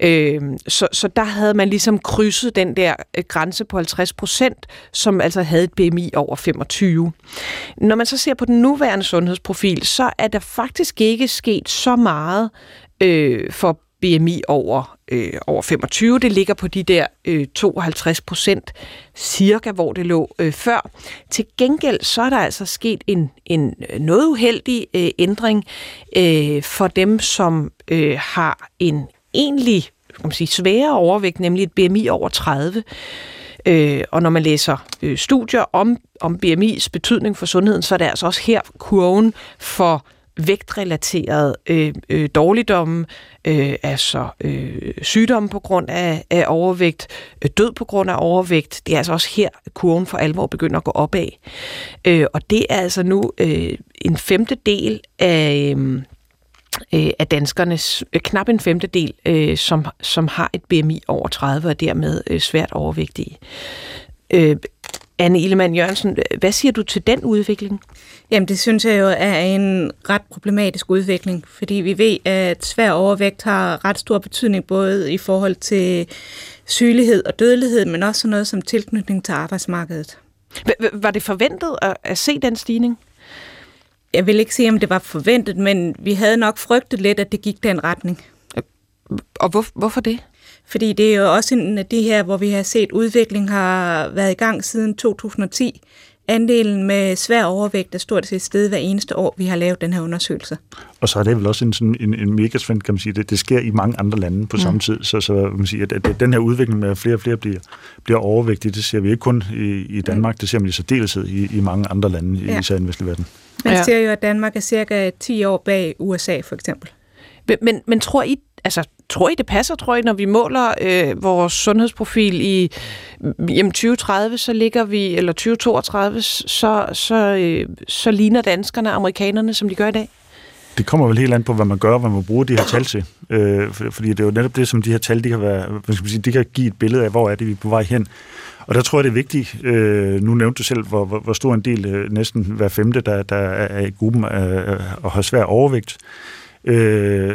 Øh, så, så der havde man ligesom krydset den der øh, grænse på 50 procent, som altså havde et BMI over 25. Når man så ser på den nuværende sundhedsprofil, så er der faktisk ikke sket så meget øh, for BMI over, øh, over 25. Det ligger på de der øh, 52 procent cirka, hvor det lå øh, før. Til gengæld så er der altså sket en, en øh, noget uheldig øh, ændring øh, for dem, som øh, har en egentlig kan man sige, sværere overvægt, nemlig et BMI over 30. Øh, og når man læser øh, studier om, om BMI's betydning for sundheden, så er det altså også her kurven for vægtrelateret øh, øh, dårligdomme, øh, altså øh, sygdomme på grund af, af overvægt, øh, død på grund af overvægt. Det er altså også her, kurven for alvor begynder at gå opad. Øh, og det er altså nu øh, en femtedel af... Øh, øh af danskernes, øh, knap en femtedel, øh, som, som har et BMI over 30 og dermed øh, svært overvægtige. Øh, Anne Illemann Jørgensen, hvad siger du til den udvikling? Jamen det synes jeg jo er en ret problematisk udvikling, fordi vi ved, at svær overvægt har ret stor betydning både i forhold til sygelighed og dødelighed, men også noget som tilknytning til arbejdsmarkedet. Var det forventet at se den stigning? Jeg vil ikke sige, om det var forventet, men vi havde nok frygtet lidt, at det gik den retning. Og hvor, hvorfor det? Fordi det er jo også en af de her, hvor vi har set udvikling har været i gang siden 2010. Andelen med svær overvægt er stort set sted hver eneste år, vi har lavet den her undersøgelse. Og så er det vel også en, sådan en, en mega kan man sige. Det, det sker i mange andre lande på mm. samme tid. Så, så man sige, at, at den her udvikling med, at flere og flere bliver, bliver overvægtige, det ser vi ikke kun i, i Danmark, det ser man i særdeleshed i, i mange andre lande, ja. især i den vestlige verden. Man ja. ser jo, at Danmark er cirka 10 år bag USA, for eksempel. Men, men, men tror I, altså, tror I, det passer, tror I, når vi måler øh, vores sundhedsprofil i jamen, 2030, så ligger vi, eller 2032, så, så, øh, så ligner danskerne amerikanerne, som de gør i dag? Det kommer vel helt an på, hvad man gør, hvad man bruger de her tal til. Øh, fordi det er jo netop det, som de her tal, de kan, være, hvad skal man sige, de kan give et billede af, hvor er det, vi er på vej hen. Og der tror jeg, det er vigtigt, øh, nu nævnte du selv, hvor, hvor, hvor stor en del, øh, næsten hver femte, der, der er i gruppen øh, og har svær overvægt. Øh,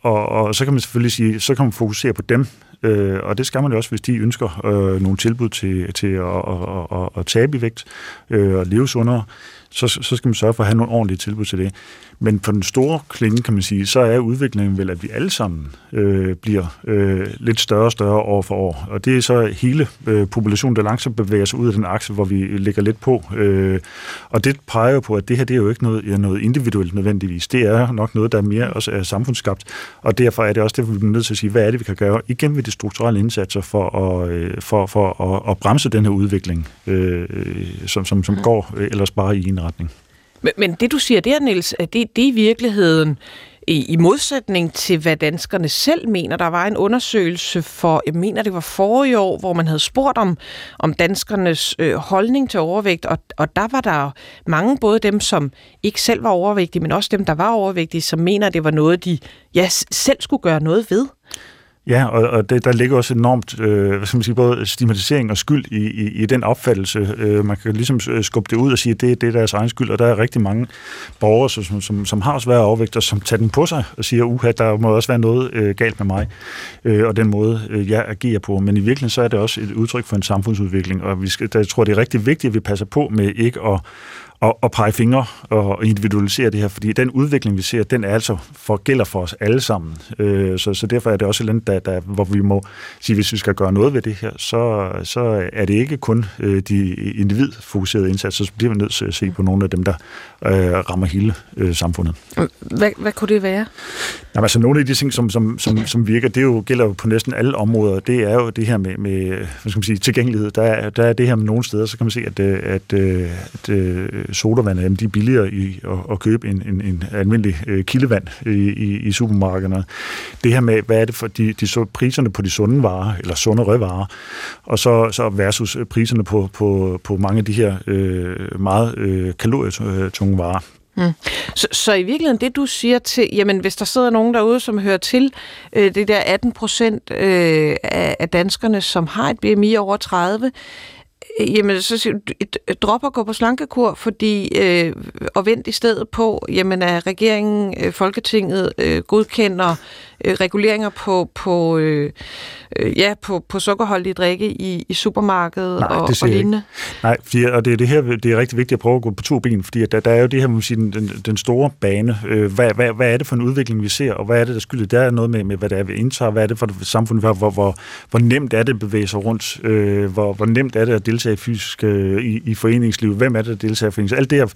og, og så kan man selvfølgelig sige, så kan man fokusere på dem, øh, og det skal man jo også, hvis de ønsker øh, nogle tilbud til, til at, at, at, at tabe i vægt øh, og leve sundere, så, så skal man sørge for at have nogle ordentlige tilbud til det. Men på den store klinge, kan man sige, så er udviklingen vel, at vi alle sammen øh, bliver øh, lidt større og større år for år. Og det er så hele øh, populationen, der langsomt bevæger sig ud af den akse, hvor vi ligger lidt på. Øh, og det peger jo på, at det her det er jo ikke noget, ja, noget individuelt nødvendigvis. Det er nok noget, der er mere også er samfundsskabt. Og derfor er det også det, vi bliver nødt til at sige, hvad er det, vi kan gøre igen ved de strukturelle indsatser for at, øh, for, for at, at bremse den her udvikling, øh, som, som, som går øh, ellers bare i en retning. Men, men det, du siger der, Niels, det, det er i virkeligheden i, i modsætning til, hvad danskerne selv mener. Der var en undersøgelse for, jeg mener, det var forrige år, hvor man havde spurgt om, om danskernes øh, holdning til overvægt, og, og der var der mange, både dem, som ikke selv var overvægtige, men også dem, der var overvægtige, som mener, at det var noget, de ja, selv skulle gøre noget ved. Ja, og, og det, der ligger også enormt, øh, hvad skal man sige, både stigmatisering og skyld i, i, i den opfattelse. Øh, man kan ligesom øh, skubbe det ud og sige, at det, det er deres egen skyld, og der er rigtig mange borgere, som, som, som har svære overvægt, og som tager den på sig og siger, uha, der må også være noget øh, galt med mig, øh, og den måde, øh, jeg agerer på. Men i virkeligheden så er det også et udtryk for en samfundsudvikling, og vi skal, der, jeg tror, det er rigtig vigtigt, at vi passer på med ikke at og, og pege fingre og individualisere det her, fordi den udvikling, vi ser, den er altså for, gælder for os alle sammen. Øh, så, så derfor er det også et land, der, der, hvor vi må sige, hvis vi skal gøre noget ved det her, så, så er det ikke kun øh, de individfokuserede indsatser, så bliver vi nødt til at se på nogle af dem, der øh, rammer hele øh, samfundet. Hvad, hvad kunne det være? Jamen, altså, nogle af de ting, som, som, som, som virker, det jo, gælder jo på næsten alle områder. Det er jo det her med, med hvad skal man sige, tilgængelighed. Der er, der er det her med nogle steder, så kan man se, at, at, at, at sodavand, jamen, de er billigere i at, at købe en, en, en almindelig øh, kildevand i, i, i supermarkederne. Det her med, hvad er det for de, de så priserne på de sunde varer, eller sundere varer, og så, så versus øh, priserne på, på, på mange af de her øh, meget øh, kalorietunge varer. Mm. Så, så i virkeligheden det, du siger til, jamen hvis der sidder nogen derude, som hører til øh, det der 18 procent øh, af, af danskerne, som har et BMI over 30, Øh, jamen så siger du, drop at gå på slankekur, fordi, øh, og vent i stedet på, jamen at regeringen, øh, Folketinget øh, godkender øh, reguleringer på, på, øh, øh, ja, på, på sukkerholdige drikke i, i supermarkedet Nej, og, og lignende? Nej, fordi, og det er, det, her, det er rigtig vigtigt at prøve at gå på to ben, fordi der, der er jo det her, man sige, den, den store bane. Øh, hvad, hvad, hvad er det for en udvikling, vi ser, og hvad er det, der skylder? Der er noget med, med hvad det er, vi indtager, hvad er det for et samfund, hvor, hvor, hvor, hvor nemt er det at bevæge sig rundt, øh, hvor, hvor nemt er det at deltage fysisk øh, i, i foreningslivet, hvem er det, der deltager i foreningslivet? Alt det her,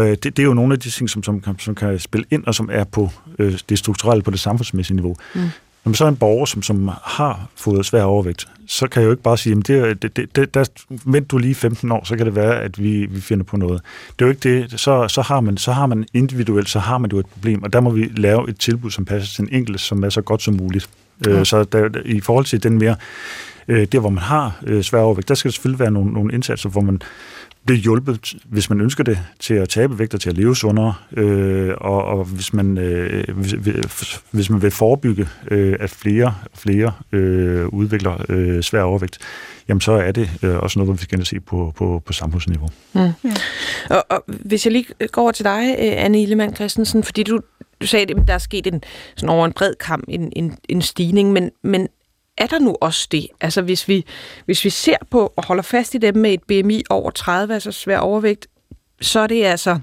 øh, det, det er jo nogle af de ting, som, som, som kan spille ind, og som er på øh, det strukturelle, på det samfundsmæssige niveau. Mm. Når man så er en borger, som, som har fået svær overvægt, så kan jeg jo ikke bare sige, at det, det, det, der, vent du lige 15 år, så kan det være, at vi, vi finder på noget. Det er jo ikke det. Så, så, har man, så har man individuelt, så har man jo et problem, og der må vi lave et tilbud, som passer til en enkelt, som er så godt som muligt. Ja. Øh, så der, i forhold til den mere, øh, der hvor man har øh, svær overvægt, der skal der selvfølgelig være nogle, nogle indsatser, hvor man blive hjulpet, hvis man ønsker det, til at tabe vægt og til at leve sundere. Øh, og, og hvis, man, øh, hvis, hvis man vil forebygge, øh, at flere og flere øh, udvikler øh, svær overvægt, jamen så er det øh, også noget, vi skal se på, på, på samfundsniveau. Mm. Ja. Og, og hvis jeg lige går over til dig, øh, Anne Illemann Christensen, fordi du, du sagde, at der er sket en, sådan over en bred kamp en, en, en stigning, men, men er der nu også det? Altså hvis vi, hvis vi ser på og holder fast i dem med et BMI over 30, altså svær overvægt, så er det altså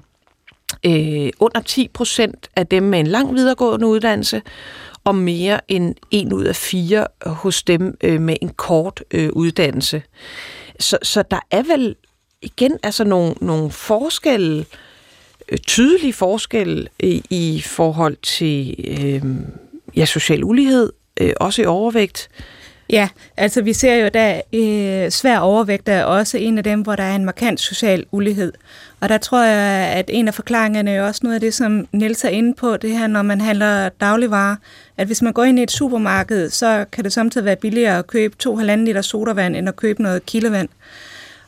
øh, under 10 procent af dem med en lang videregående uddannelse, og mere end en ud af fire hos dem øh, med en kort øh, uddannelse. Så, så der er vel igen altså nogle, nogle forskelle, øh, tydelige forskelle i, i forhold til øh, ja, social ulighed, øh, også i overvægt. Ja, altså vi ser jo, at øh, svær overvægt er også en af dem, hvor der er en markant social ulighed. Og der tror jeg, at en af forklaringerne er også noget af det, som Niels er inde på, det her, når man handler dagligvarer, at hvis man går ind i et supermarked, så kan det samtidig være billigere at købe 2,5 liter sodavand, end at købe noget kildevand.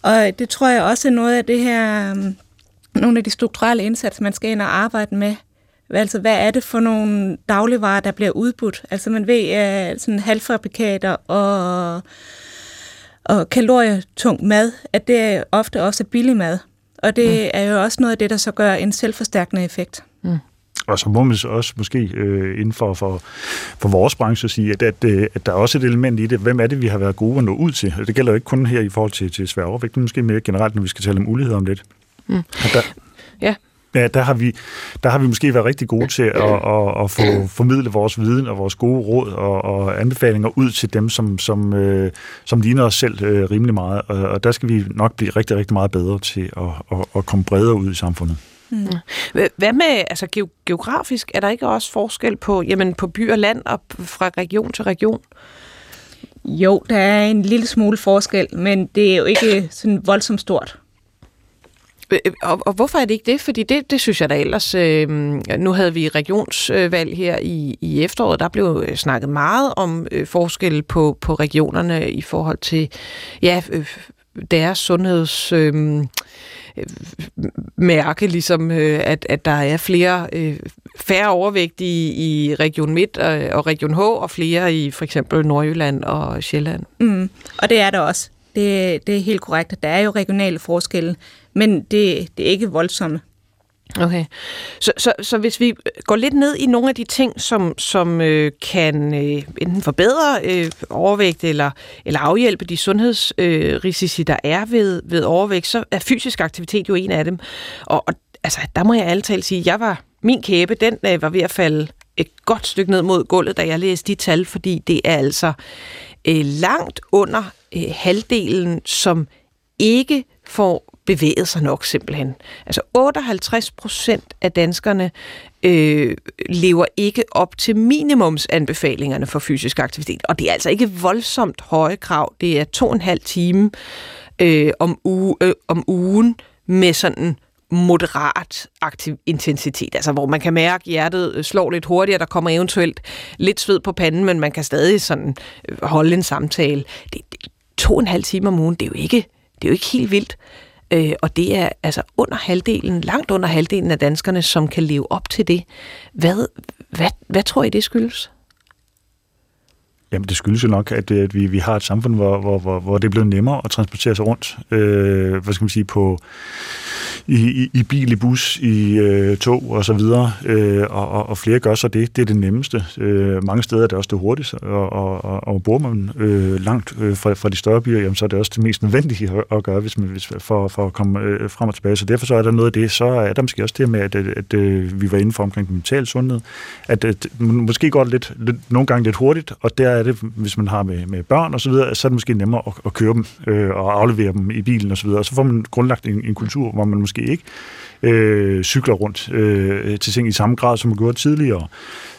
Og det tror jeg også er noget af det her, øh, nogle af de strukturelle indsatser, man skal ind og arbejde med Altså, hvad er det for nogle dagligvarer, der bliver udbudt? Altså, man ved, at sådan halvfabrikater og, og kalorietung mad, at det ofte også er billig mad. Og det mm. er jo også noget af det, der så gør en selvforstærkende effekt. Mm. Og så må man også måske øh, inden for, for, for vores branche sige, at, at, øh, at der er også et element i det. Hvem er det, vi har været gode at nå ud til? Det gælder jo ikke kun her i forhold til, til svær overvægt, men måske mere generelt, når vi skal tale om ulighed om lidt. Mm. Der, ja, ja, der har, vi, der har vi måske været rigtig gode til at, at, at få formidle vores viden og vores gode råd og, og anbefalinger ud til dem, som, som, øh, som ligner os selv øh, rimelig meget. Og, og der skal vi nok blive rigtig, rigtig meget bedre til at, at, at komme bredere ud i samfundet. Mm. Hvad med, altså geografisk, er der ikke også forskel på, jamen, på by og land og fra region til region? Jo, der er en lille smule forskel, men det er jo ikke sådan voldsomt stort. Øh, øh, og, og hvorfor er det ikke det? Fordi det, det synes jeg da ellers... Øh, nu havde vi regionsvalg her i, i efteråret. Der blev øh, snakket meget om øh, forskel på, på regionerne i forhold til ja, øh, deres sundheds... Øh, mærke, ligesom øh, at, at der er flere øh, færre overvægtige i, Region Midt og, og Region H, og flere i for eksempel Nordjylland og Sjælland. Mm, og det er der også. Det, det er helt korrekt, at der er jo regionale forskelle, men det, det er ikke voldsomme. Okay. Så, så, så hvis vi går lidt ned i nogle af de ting, som, som øh, kan øh, enten forbedre øh, overvægt eller, eller afhjælpe de sundhedsrisici, øh, der er ved, ved overvægt, så er fysisk aktivitet jo en af dem. Og, og altså, der må jeg alle talt sige, jeg var, min kæbe, den øh, var ved at falde et godt stykke ned mod gulvet, da jeg læste de tal, fordi det er altså øh, langt under øh, halvdelen, som ikke får bevæget sig nok simpelthen. Altså 58 procent af danskerne øh, lever ikke op til minimumsanbefalingerne for fysisk aktivitet. Og det er altså ikke voldsomt høje krav. Det er to og en halv time øh, om, uge, øh, om ugen med sådan moderat aktiv intensitet, altså hvor man kan mærke, at hjertet øh, slår lidt hurtigere, der kommer eventuelt lidt sved på panden, men man kan stadig sådan øh, holde en samtale. Det, det, to og en halv time om ugen, det er jo ikke, det er jo ikke helt vildt. Øh, og det er altså under halvdelen, langt under halvdelen af danskerne, som kan leve op til det. Hvad, hvad, hvad tror I, det skyldes? Jamen, det skyldes jo nok, at, øh, at vi, vi har et samfund, hvor, hvor, hvor, hvor det er blevet nemmere at transportere sig rundt. Øh, hvad skal man sige, på, i, i, i bil, i bus, i øh, tog og så videre, øh, og, og, og flere gør så det. Det er det nemmeste. Øh, mange steder er det også det hurtigste, og, og, og, og bor man øh, langt øh, fra, fra de større byer, jamen, så er det også det mest nødvendige at, gøre, hvis man, hvis, for, for at komme øh, frem og tilbage. Så derfor så er der noget af det. Så er der måske også det med, at, at, at, at vi var inde for omkring mental sundhed, at, at måske går det lidt, lidt, nogle gange lidt hurtigt, og der er det, hvis man har med, med børn og så videre, så er det måske nemmere at, at køre dem øh, og aflevere dem i bilen og så videre. Og så får man grundlagt en, en kultur, hvor man måske ikke øh, cykler rundt øh, til ting i samme grad, som man gjorde tidligere.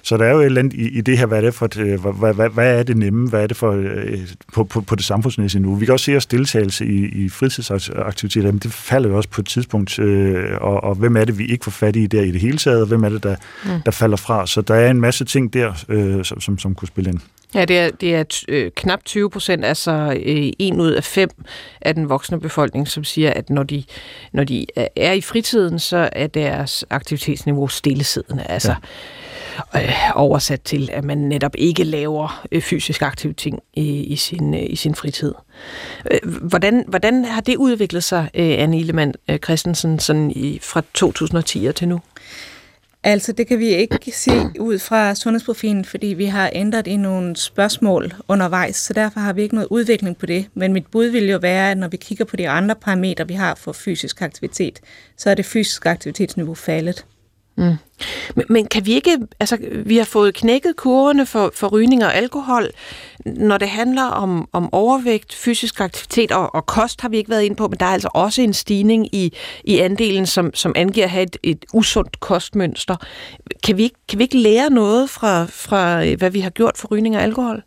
Så der er jo et eller andet i, i det her, hvad er det, for, øh, hvad, hvad, hvad er det nemme, hvad er det for øh, på, på, på det samfundsmæssige nu. Vi kan også se, at deltagelse i, i fritidsaktiviteter, men det falder jo også på et tidspunkt, øh, og, og hvem er det, vi ikke får fat i der i det hele taget, og hvem er det, der, mm. der falder fra. Så der er en masse ting der, øh, som, som, som kunne spille ind. Ja, det er, det er øh, knap 20 procent, altså øh, en ud af fem af den voksne befolkning, som siger, at når de, når de er i fritiden, så er deres aktivitetsniveau stillesiddende. Altså ja øh, oversat til, at man netop ikke laver øh, fysisk ting i, i, sin, øh, i sin fritid. Øh, hvordan, hvordan har det udviklet sig, øh, Anne Ilemann øh, Christensen, sådan i, fra 2010 til nu? Altså, det kan vi ikke se ud fra sundhedsprofilen, fordi vi har ændret i nogle spørgsmål undervejs, så derfor har vi ikke noget udvikling på det. Men mit bud vil jo være, at når vi kigger på de andre parametre, vi har for fysisk aktivitet, så er det fysisk aktivitetsniveau faldet. Mm. Men, men kan vi ikke, altså vi har fået knækket kurverne for, for rygning og alkohol, når det handler om, om overvægt, fysisk aktivitet og, og kost har vi ikke været ind på, men der er altså også en stigning i, i andelen, som, som angiver at have et, et usundt kostmønster. Kan vi, ikke, kan vi ikke lære noget fra, fra, øh, hvad vi har gjort for rygning og alkohol?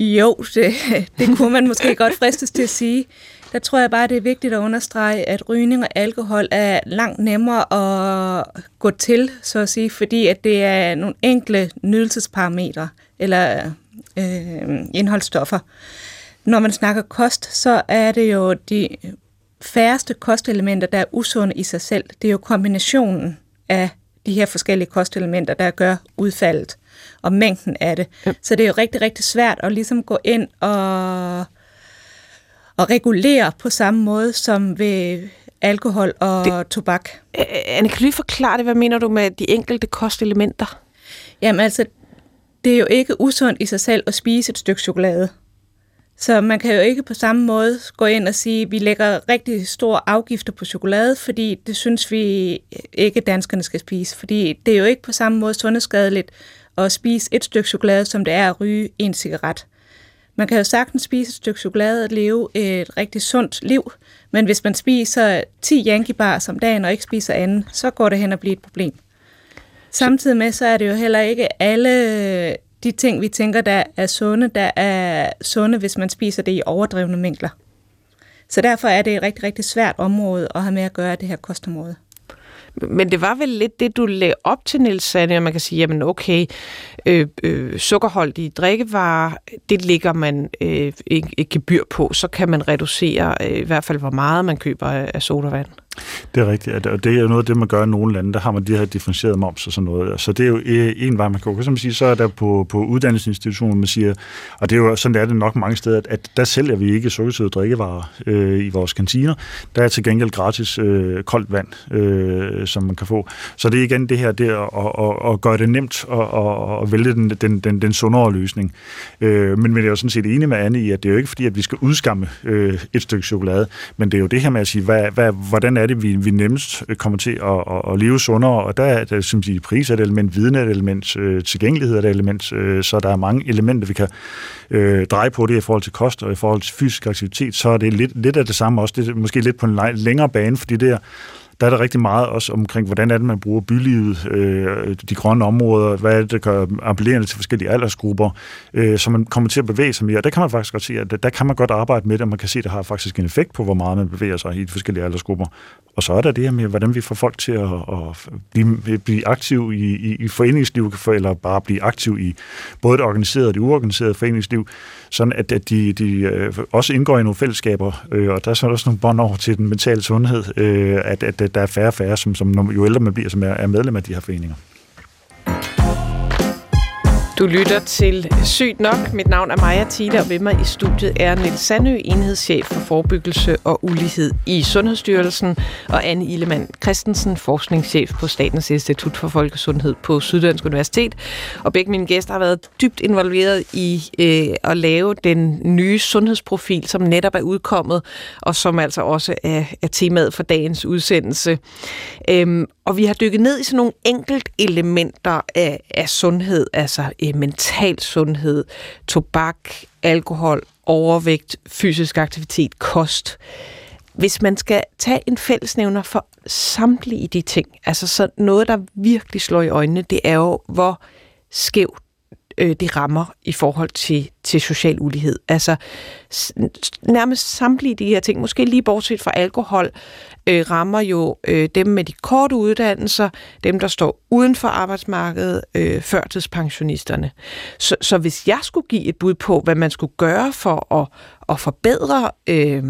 Jo, det, det kunne man måske godt fristes til at sige der tror jeg bare, det er vigtigt at understrege, at rygning og alkohol er langt nemmere at gå til, så at sige, fordi at det er nogle enkle nydelsesparametre eller øh, indholdsstoffer. Når man snakker kost, så er det jo de færreste kostelementer, der er usunde i sig selv. Det er jo kombinationen af de her forskellige kostelementer, der gør udfaldet og mængden af det. Ja. Så det er jo rigtig, rigtig svært at ligesom gå ind og at regulere på samme måde som ved alkohol og det, tobak. Anne, kan du lige forklare det? Hvad mener du med de enkelte kostelementer? Jamen altså, det er jo ikke usundt i sig selv at spise et stykke chokolade. Så man kan jo ikke på samme måde gå ind og sige, at vi lægger rigtig store afgifter på chokolade, fordi det synes vi ikke, danskerne skal spise. Fordi det er jo ikke på samme måde sundhedsskadeligt at spise et stykke chokolade, som det er at ryge en cigaret. Man kan jo sagtens spise et stykke chokolade og leve et rigtig sundt liv, men hvis man spiser 10 Yankee Bars om dagen og ikke spiser anden, så går det hen og bliver et problem. Samtidig med, så er det jo heller ikke alle øh, de ting, vi tænker, der er sunde, der er sunde, hvis man spiser det i overdrevne mængder. Så derfor er det et rigtig, rigtig svært område at have med at gøre det her kostområde. Men det var vel lidt det, du lagde op til, Niels Sande, og man kan sige, jamen okay, øh, øh, sukkerholdige drikkevarer, det ligger man øh, et, et gebyr på, så kan man reducere øh, i hvert fald, hvor meget man køber af sodavand. Det er rigtigt, og det er jo noget af det, man gør i nogle lande. Der har man de her differentieret moms og sådan noget. Så det er jo en vej, man kan gå. Som man siger, så er der på, på uddannelsesinstitutioner, man siger, og det er jo sådan, er det nok mange steder, at der sælger vi ikke sukkersøde drikkevarer øh, i vores kantiner. Der er til gengæld gratis øh, koldt vand, øh, som man kan få. Så det er igen det her, det at, at, at, at gøre det nemt og at, at vælge den, den, den, den sundere løsning. Øh, men, men jeg er jo sådan set enig med Anne i, at det er jo ikke fordi, at vi skal udskamme øh, et stykke chokolade, men det er jo det her med at sige, hvad, hvad, hvordan er det, vi, vi nemmest øh, kommer til at, at, at leve sundere, og der er der, øh, som sige, pris er et element, viden er et element, øh, tilgængelighed er et element, øh, så der er mange elementer, vi kan øh, dreje på det i forhold til kost og i forhold til fysisk aktivitet, så er det lidt, lidt af det samme også, det er måske lidt på en længere bane, fordi det er der er der rigtig meget også omkring, hvordan er det, man bruger bylivet, øh, de grønne områder, hvad er det, der gør appellerende til forskellige aldersgrupper, øh, så man kommer til at bevæge sig mere. Der kan man faktisk godt se, at der kan man godt arbejde med det, og man kan se, at det har faktisk en effekt på, hvor meget man bevæger sig i de forskellige aldersgrupper. Og så er der det her med, hvordan vi får folk til at, at blive, blive aktiv i, i, i foreningsliv, eller bare blive aktiv i både det organiserede og det uorganiserede foreningsliv, sådan at, at de, de øh, også indgår i nogle fællesskaber, øh, og der er så også nogle bånd over til den mentale sundhed, øh, at, at, at der er færre og færre, som, som jo ældre man bliver, som er, er medlem af de her foreninger. Du lytter til Sygt Nok. Mit navn er Maja Thiele, og ved mig i studiet er Niels Sandø, enhedschef for forebyggelse og ulighed i Sundhedsstyrelsen, og Anne Illemann Christensen, forskningschef på Statens Institut for Folkesundhed på Syddansk Universitet. Og begge mine gæster har været dybt involveret i øh, at lave den nye sundhedsprofil, som netop er udkommet, og som altså også er, er temaet for dagens udsendelse. Øhm, og vi har dykket ned i sådan nogle enkelt elementer af, af sundhed, altså øh, mental sundhed, tobak, alkohol, overvægt, fysisk aktivitet, kost. Hvis man skal tage en fællesnævner for samtlige de ting, altså så noget, der virkelig slår i øjnene, det er jo, hvor skævt øh, det rammer i forhold til, til social ulighed. Altså nærmest samtlige de her ting, måske lige bortset fra alkohol, øh, rammer jo øh, dem med de korte uddannelser, dem der står uden for arbejdsmarkedet, øh, førtidspensionisterne. Så, så hvis jeg skulle give et bud på, hvad man skulle gøre for at, at forbedre øh,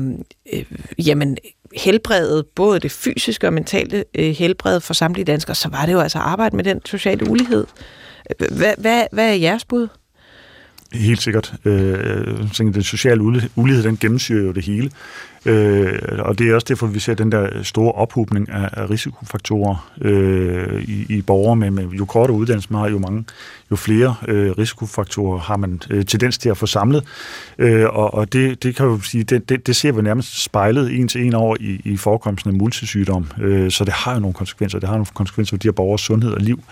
øh, jamen, helbredet, både det fysiske og mentale øh, helbred for samtlige danskere, så var det jo altså arbejde med den sociale ulighed. Hvad, hvad, hvad er jeres bud? Helt sikkert. Øh, den sociale ulighed, den gennemsyrer jo det hele. Øh, og det er også derfor, vi ser den der store ophobning af, af risikofaktorer øh, i, i borgere med, med jo kortere uddannelse man har, jo mange, jo flere øh, risikofaktorer har man øh, tendens til at få samlet. Øh, og og det, det kan jo sige, det, det, det ser vi nærmest spejlet en til en over i, i forekomsten af multisygdom. Øh, så det har jo nogle konsekvenser. Det har nogle konsekvenser for de her borgers sundhed og liv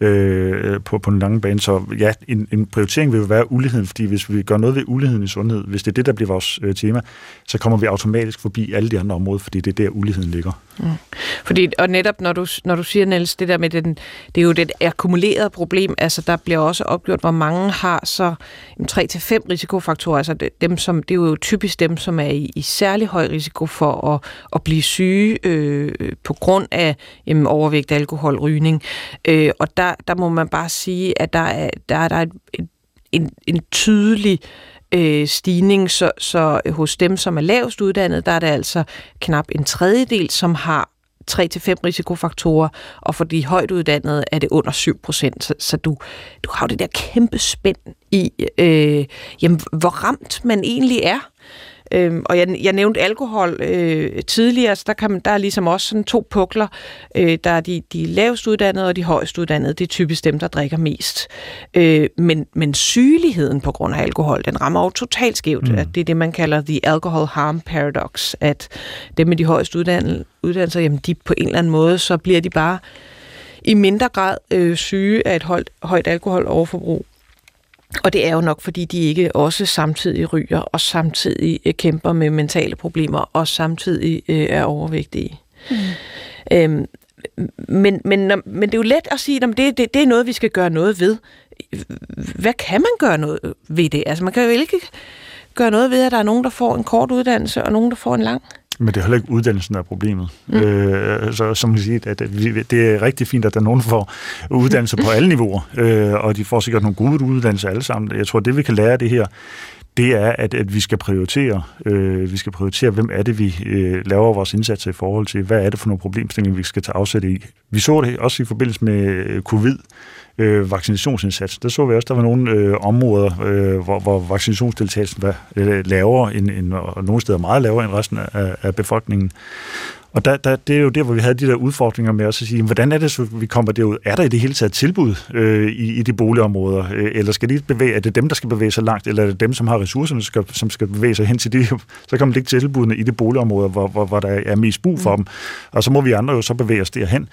øh, på, på den lange bane. Så ja, en, en prioritering vil jo være uligheden, fordi hvis vi gør noget ved uligheden i sundhed, hvis det er det, der bliver vores øh, tema, så kommer vi automatisk forbi alle de andre områder, fordi det er der, uligheden ligger. Mm. Fordi, og netop når du, når du siger, Niels, det der med, den, det er jo det akkumulerede problem, altså der bliver også opgjort, hvor mange har så 3-5 risikofaktorer, altså dem, som, det er jo typisk dem, som er i, i særlig høj risiko for at, at blive syge øh, på grund af jamen, overvægt, alkohol, rygning. Øh, og der, der må man bare sige, at der er, der er, der er et, en, en tydelig øh, Øh, stigning, så, så hos dem, som er lavest uddannet, der er det altså knap en tredjedel, som har 3-5 risikofaktorer, og for de højt uddannede er det under 7 procent. Så, så du, du har jo det der kæmpe spænd i, øh, jamen, hvor ramt man egentlig er. Øhm, og jeg, jeg nævnte alkohol øh, tidligere, så der, kan man, der er ligesom også sådan to pukler. Øh, der er de, de lavest uddannede og de højst uddannede. Det er typisk dem, der drikker mest. Øh, men, men sygeligheden på grund af alkohol, den rammer jo totalt skævt. Mm. At det er det, man kalder the alcohol harm paradox. At dem med de højst uddannede, uddannelser, jamen de på en eller anden måde, så bliver de bare i mindre grad øh, syge af et højt, højt alkoholoverforbrug. Og det er jo nok, fordi de ikke også samtidig ryger, og samtidig øh, kæmper med mentale problemer, og samtidig øh, er overvægtige. Mm. Øhm, men, men, men det er jo let at sige, at det, det, det er noget, vi skal gøre noget ved. Hvad kan man gøre noget ved det? Altså man kan jo ikke gøre noget ved, at der er nogen, der får en kort uddannelse, og nogen, der får en lang. Men det er heller ikke uddannelsen, der er problemet. Mm. Øh, så som man siger, at vi, det er rigtig fint, at der er nogen, der får uddannelse på alle niveauer, øh, og de får sikkert nogle gode uddannelser alle sammen. Jeg tror, det vi kan lære af det her, det er, at, at vi skal prioritere. Øh, vi skal prioritere, hvem er det, vi øh, laver vores indsatser i forhold til. Hvad er det for nogle problemstillinger, vi skal tage afsæt i? Vi så det også i forbindelse med øh, covid, øh, vaccinationsindsats. Der så vi også, der var nogle øh, områder, øh, hvor, hvor vaccinationsdeltagelsen var øh, lavere, end, end, og nogle steder meget lavere end resten af, af befolkningen. Og der, der, det er jo der, hvor vi havde de der udfordringer med os at sige, hvordan er det, så vi kommer derud? Er der i det hele taget tilbud øh, i, i de boligområder? Øh, eller skal de bevæge, er det dem, der skal bevæge sig langt, eller er det dem, som har ressourcerne, skal, som skal bevæge sig hen til de, så kommer det ikke tilbudene i de boligområder, hvor, hvor, hvor der er mest brug for mm. dem. Og så må vi andre jo så bevæge os derhen.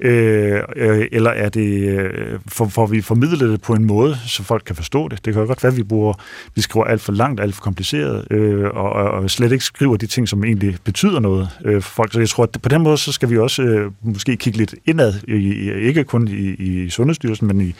Øh, øh, eller er det, øh, for, for vi formidler det på en måde, så folk kan forstå det. Det kan jo godt være, at vi, bruger, vi skriver alt for langt, alt for kompliceret, øh, og, og slet ikke skriver de ting, som egentlig betyder noget øh, for folk. Så jeg tror, at på den måde, så skal vi også øh, måske kigge lidt indad, i, ikke kun i, i Sundhedsstyrelsen, men i,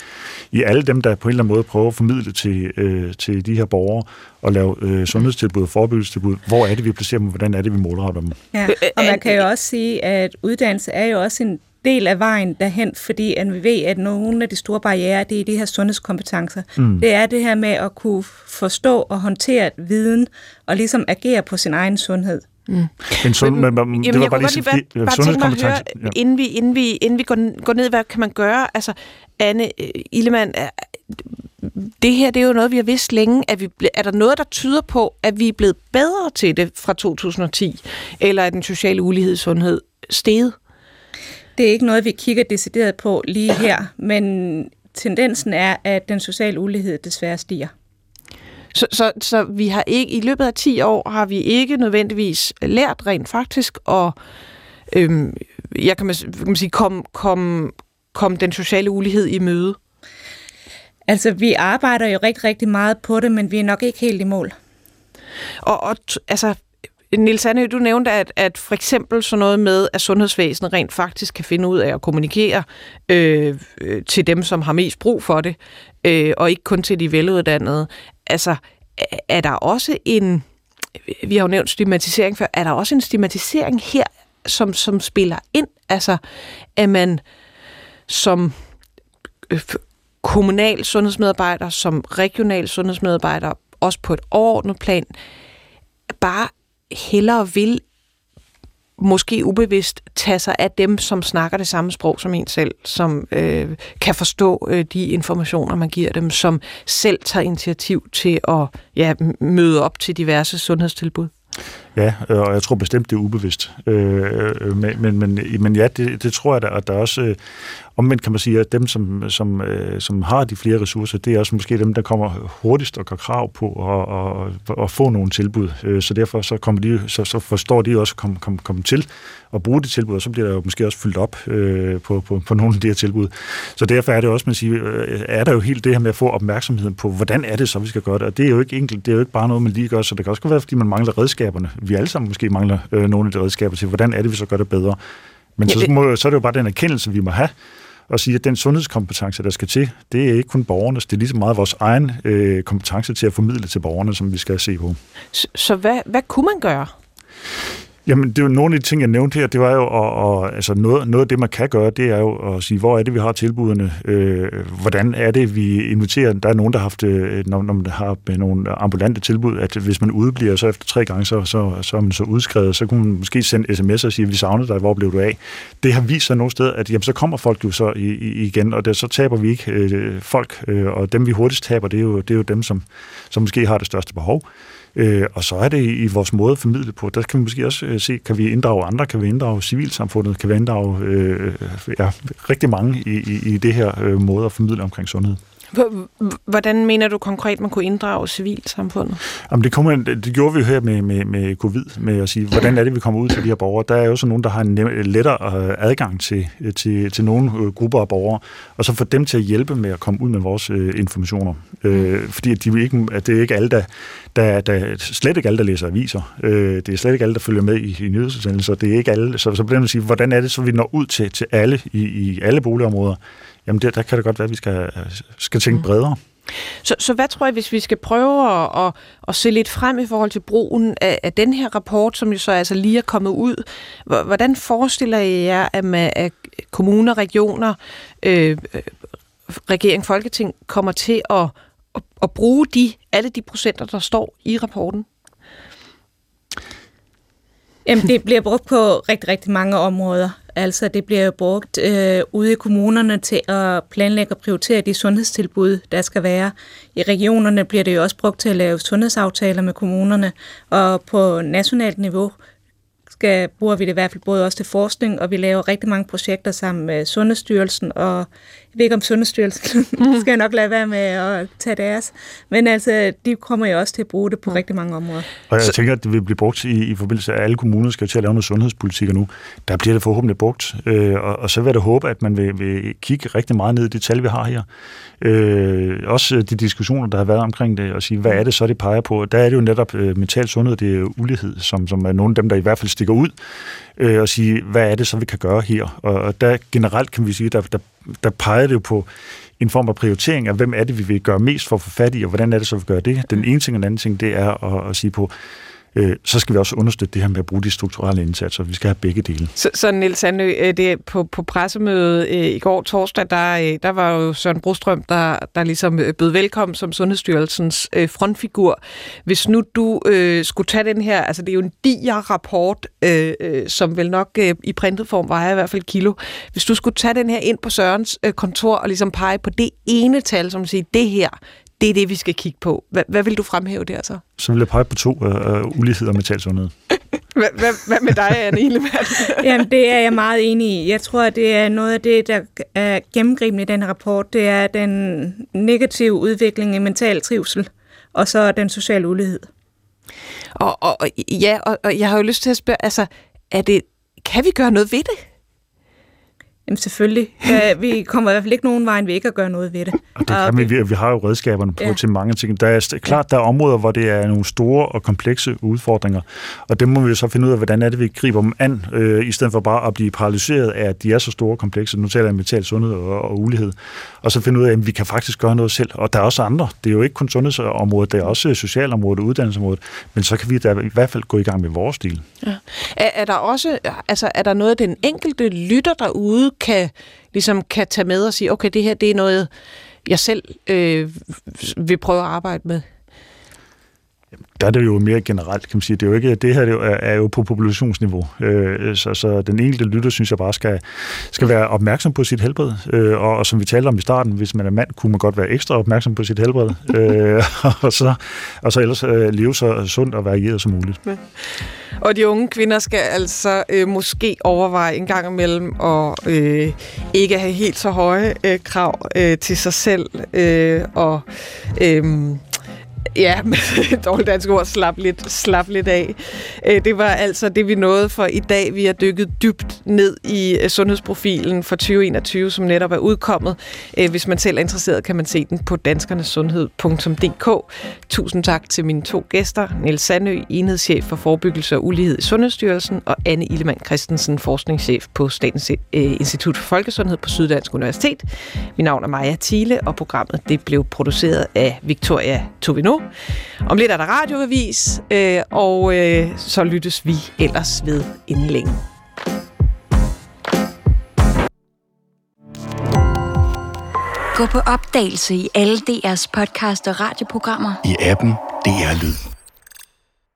i alle dem, der på en eller anden måde prøver at formidle til, øh, til de her borgere og lave øh, sundhedstilbud og forebyggelsestilbud. Hvor er det, vi placerer dem? Hvordan er det, vi målretter dem? Ja, og man kan jo også sige, at uddannelse er jo også en del af vejen derhen, fordi at vi ved, at nogle af de store barriere, det er de her sundhedskompetencer. Mm. Det er det her med at kunne forstå og håndtere viden, og ligesom agere på sin egen sundhed. Mm. En sund, men, men, det var bare lige, bare, bare, bare tænke mig at høre, ja. inden vi, inden vi, inden vi går, går ned, hvad kan man gøre? Altså, Anne uh, Illemann, det her det er jo noget, vi har vidst længe. Er, vi, er der noget, der tyder på, at vi er blevet bedre til det fra 2010? Eller er den sociale ulighed i sundhed steget? Det er ikke noget, vi kigger decideret på lige her, men tendensen er, at den sociale ulighed desværre stiger. Så, så, så vi har ikke i løbet af 10 år har vi ikke nødvendigvis lært rent faktisk at øhm, jeg kan man, kan man sige kom, kom, kom den sociale ulighed i møde. Altså, vi arbejder jo rigtig, rigtig meget på det, men vi er nok ikke helt i mål. Og, og altså, Nils Anne, du nævnte, at, at for eksempel sådan noget med, at sundhedsvæsenet rent faktisk kan finde ud af at kommunikere øh, til dem, som har mest brug for det, øh, og ikke kun til de veluddannede. Altså, er der også en, vi har jo nævnt stigmatisering før, er der også en stigmatisering her, som, som spiller ind? Altså, at man som øh, kommunal sundhedsmedarbejder, som regional sundhedsmedarbejder, også på et overordnet plan, bare hellere vil måske ubevidst tage sig af dem, som snakker det samme sprog som en selv, som øh, kan forstå øh, de informationer, man giver dem, som selv tager initiativ til at ja, møde op til diverse sundhedstilbud. Ja, øh, og jeg tror bestemt, det er ubevidst. Øh, øh, men, men, men, men ja, det, det tror jeg da, og der er også... Øh, omvendt kan man sige, at dem, som, som, øh, som har de flere ressourcer, det er også måske dem, der kommer hurtigst og gør krav på at, og, få nogle tilbud. Øh, så derfor så, kommer de, så, så forstår de også at komme, komme, komme til at bruge det tilbud, og så bliver der jo måske også fyldt op øh, på, på, på nogle af de her tilbud. Så derfor er det også, man siger, øh, er der jo helt det her med at få opmærksomheden på, hvordan er det så, vi skal gøre det. Og det er jo ikke enkelt, det er jo ikke bare noget, man lige gør, så det kan også være, fordi man mangler redskaberne. Vi alle sammen måske mangler øh, nogle af de redskaber til, hvordan er det, vi så gør det bedre. Men så, må, så er det jo bare den erkendelse, vi må have, og sige, at den sundhedskompetence, der skal til, det er ikke kun borgernes, det er lige så meget vores egen øh, kompetence til at formidle til borgerne, som vi skal se på. Så, så hvad, hvad kunne man gøre? Jamen, det er jo nogle af de ting, jeg nævnte her, det var jo, og, og, altså noget, noget af det, man kan gøre, det er jo at sige, hvor er det, vi har tilbudene, øh, hvordan er det, vi inviterer, der er nogen, der har haft, øh, når, når man har nogle ambulante tilbud, at hvis man udbliver, så efter tre gange, så, så, så er man så udskrevet, så kunne man måske sende sms og sige, vi savner dig, hvor blev du af? Det har vist sig nogle steder, at jamen, så kommer folk jo så i, i, igen, og det, så taber vi ikke øh, folk, øh, og dem vi hurtigst taber, det er jo, det er jo dem, som, som måske har det største behov. Øh, og så er det i vores måde at formidle på. Der kan vi måske også øh, se, kan vi inddrage andre, kan vi inddrage civilsamfundet, kan vi inddrage øh, ja, rigtig mange i, i, i det her øh, måde at formidle omkring sundhed. Hvordan mener du konkret, man kunne inddrage civilsamfundet? Jamen det, kunne man, det gjorde vi jo her med, med, med covid, med at sige, hvordan er det, vi kommer ud til de her borgere. Der er jo så nogen, der har en lettere øh, adgang til, til, til nogle øh, grupper af borgere, og så få dem til at hjælpe med at komme ud med vores øh, informationer. Øh, mm. fordi at de ikke, at det er ikke alle, der, der, der, slet ikke alle, der læser aviser. Øh, det er slet ikke alle, der følger med i, i nyhedsudsendelser. Det er ikke alle. Så, så på den måde sige, hvordan er det, så vi når ud til, til alle i, i alle boligområder, jamen det, der kan det godt være, at vi skal, skal tænke mm. bredere. Så, så hvad tror jeg, hvis vi skal prøve at, at, at se lidt frem i forhold til brugen af, af den her rapport, som jo så altså lige er kommet ud, hvordan forestiller I jer, at, man, at kommuner, regioner, øh, regering, folketing kommer til at, at, at bruge de, alle de procenter, der står i rapporten? Jamen, det bliver brugt på rigtig, rigtig mange områder. Altså, det bliver jo brugt øh, ude i kommunerne til at planlægge og prioritere de sundhedstilbud, der skal være. I regionerne bliver det jo også brugt til at lave sundhedsaftaler med kommunerne, og på nationalt niveau skal, bruger vi det i hvert fald både også til forskning, og vi laver rigtig mange projekter sammen med Sundhedsstyrelsen, og jeg ved ikke om Sundhedsstyrelsen mm. skal jeg nok lade være med at tage deres, men altså, de kommer jo også til at bruge det på mm. rigtig mange områder. Og jeg tænker, at det vil blive brugt i, i forbindelse af, at alle kommuner skal til at lave noget sundhedspolitik nu. Der bliver det forhåbentlig brugt, øh, og, og så vil jeg da håbe, at man vil, vil kigge rigtig meget ned i de tal, vi har her. Øh, også de diskussioner, der har været omkring det, og sige, hvad er det så, det peger på? Der er det jo netop øh, mental sundhed, det er ulighed, som, som er nogle af dem, der i hvert fald stikker ud, øh, og sige, hvad er det så, vi kan gøre her? Og, og der generelt kan vi sige, der, der, der pegede det jo på en form af prioritering af, hvem er det, vi vil gøre mest for at få fat i, og hvordan er det så, vi gør det. Den ene ting og den anden ting, det er at, at sige på, øh, så skal vi også understøtte det her med at bruge de strukturelle indsatser. Vi skal have begge dele. Så, så Niels Sandø, øh, det på, på pressemødet øh, i går torsdag, der, øh, der var jo Søren Brostrøm, der, der ligesom øh, bød velkommen som Sundhedsstyrelsens øh, frontfigur. Hvis nu du øh, skulle tage den her, altså det er jo en diger rapport, øh, øh, som vel nok øh, i printet form vejer i hvert fald kilo. Hvis du skulle tage den her ind på Sørens øh, kontor og ligesom pege på det ene tal, som siger, det her, det er det, vi skal kigge på. Hvad, hvad vil du fremhæve der så? Så vil jeg pege på to uh, uligheder med talsundhed. hvad, hvad, hvad med dig, Anne Ilemann? Jamen, det er jeg meget enig i. Jeg tror, det er noget af det, der er gennemgribende i den rapport. Det er den negative udvikling i mental trivsel, og så den sociale ulighed. Og, og, ja, og, og jeg har jo lyst til at spørge, altså, er det, kan vi gøre noget ved det? Jamen selvfølgelig. Ja, vi kommer i hvert fald ikke nogen vej ved ikke at gøre noget ved det. Og det kan vi, vi, vi har jo redskaberne på ja. til mange ting. Der er klart, der er områder, hvor det er nogle store og komplekse udfordringer, og det må vi jo så finde ud af, hvordan er det, vi griber dem an, øh, i stedet for bare at blive paralyseret af, at de er så store og komplekse. Nu taler jeg om mental sundhed og, og ulighed. Og så finde ud af, at vi kan faktisk gøre noget selv. Og der er også andre. Det er jo ikke kun sundhedsområdet, det er også socialområdet og uddannelsesområdet. Men så kan vi da i hvert fald gå i gang med vores stil. Ja. Er, er der også, altså er der noget, den enkelte lytter derude kan, ligesom kan tage med og sige, okay, det her det er noget, jeg selv øh, vil prøve at arbejde med? Der er det jo mere generelt, kan man sige. Det, er jo ikke, det her er, er jo på populationsniveau. Øh, så, så den enkelte lytter, synes jeg bare, skal, skal være opmærksom på sit helbred. Øh, og, og som vi talte om i starten, hvis man er mand, kunne man godt være ekstra opmærksom på sit helbred. øh, og, så, og så ellers øh, leve så sundt og varieret som muligt. Ja. Og de unge kvinder skal altså øh, måske overveje en gang imellem at øh, ikke have helt så høje øh, krav øh, til sig selv øh, og øh, Ja, med dårligt dansk ord, slap lidt, slap lidt af. Øh, det var altså det, vi nåede for i dag. Vi har dykket dybt ned i øh, sundhedsprofilen for 2021, som netop er udkommet. Øh, hvis man selv er interesseret, kan man se den på danskernesundhed.dk. Tusind tak til mine to gæster, Niels Sandø, enhedschef for forebyggelse og ulighed i Sundhedsstyrelsen, og Anne Illemann Christensen, forskningschef på Statens Institut for Folkesundhed på Syddansk Universitet. Mit navn er Maja Thiele, og programmet det blev produceret af Victoria Tovino om lidt er der radioavis, øh, og øh, så lyttes vi ellers ved inden længe. Gå på opdagelse i alle DR's podcast og radioprogrammer. I appen DR Lyd.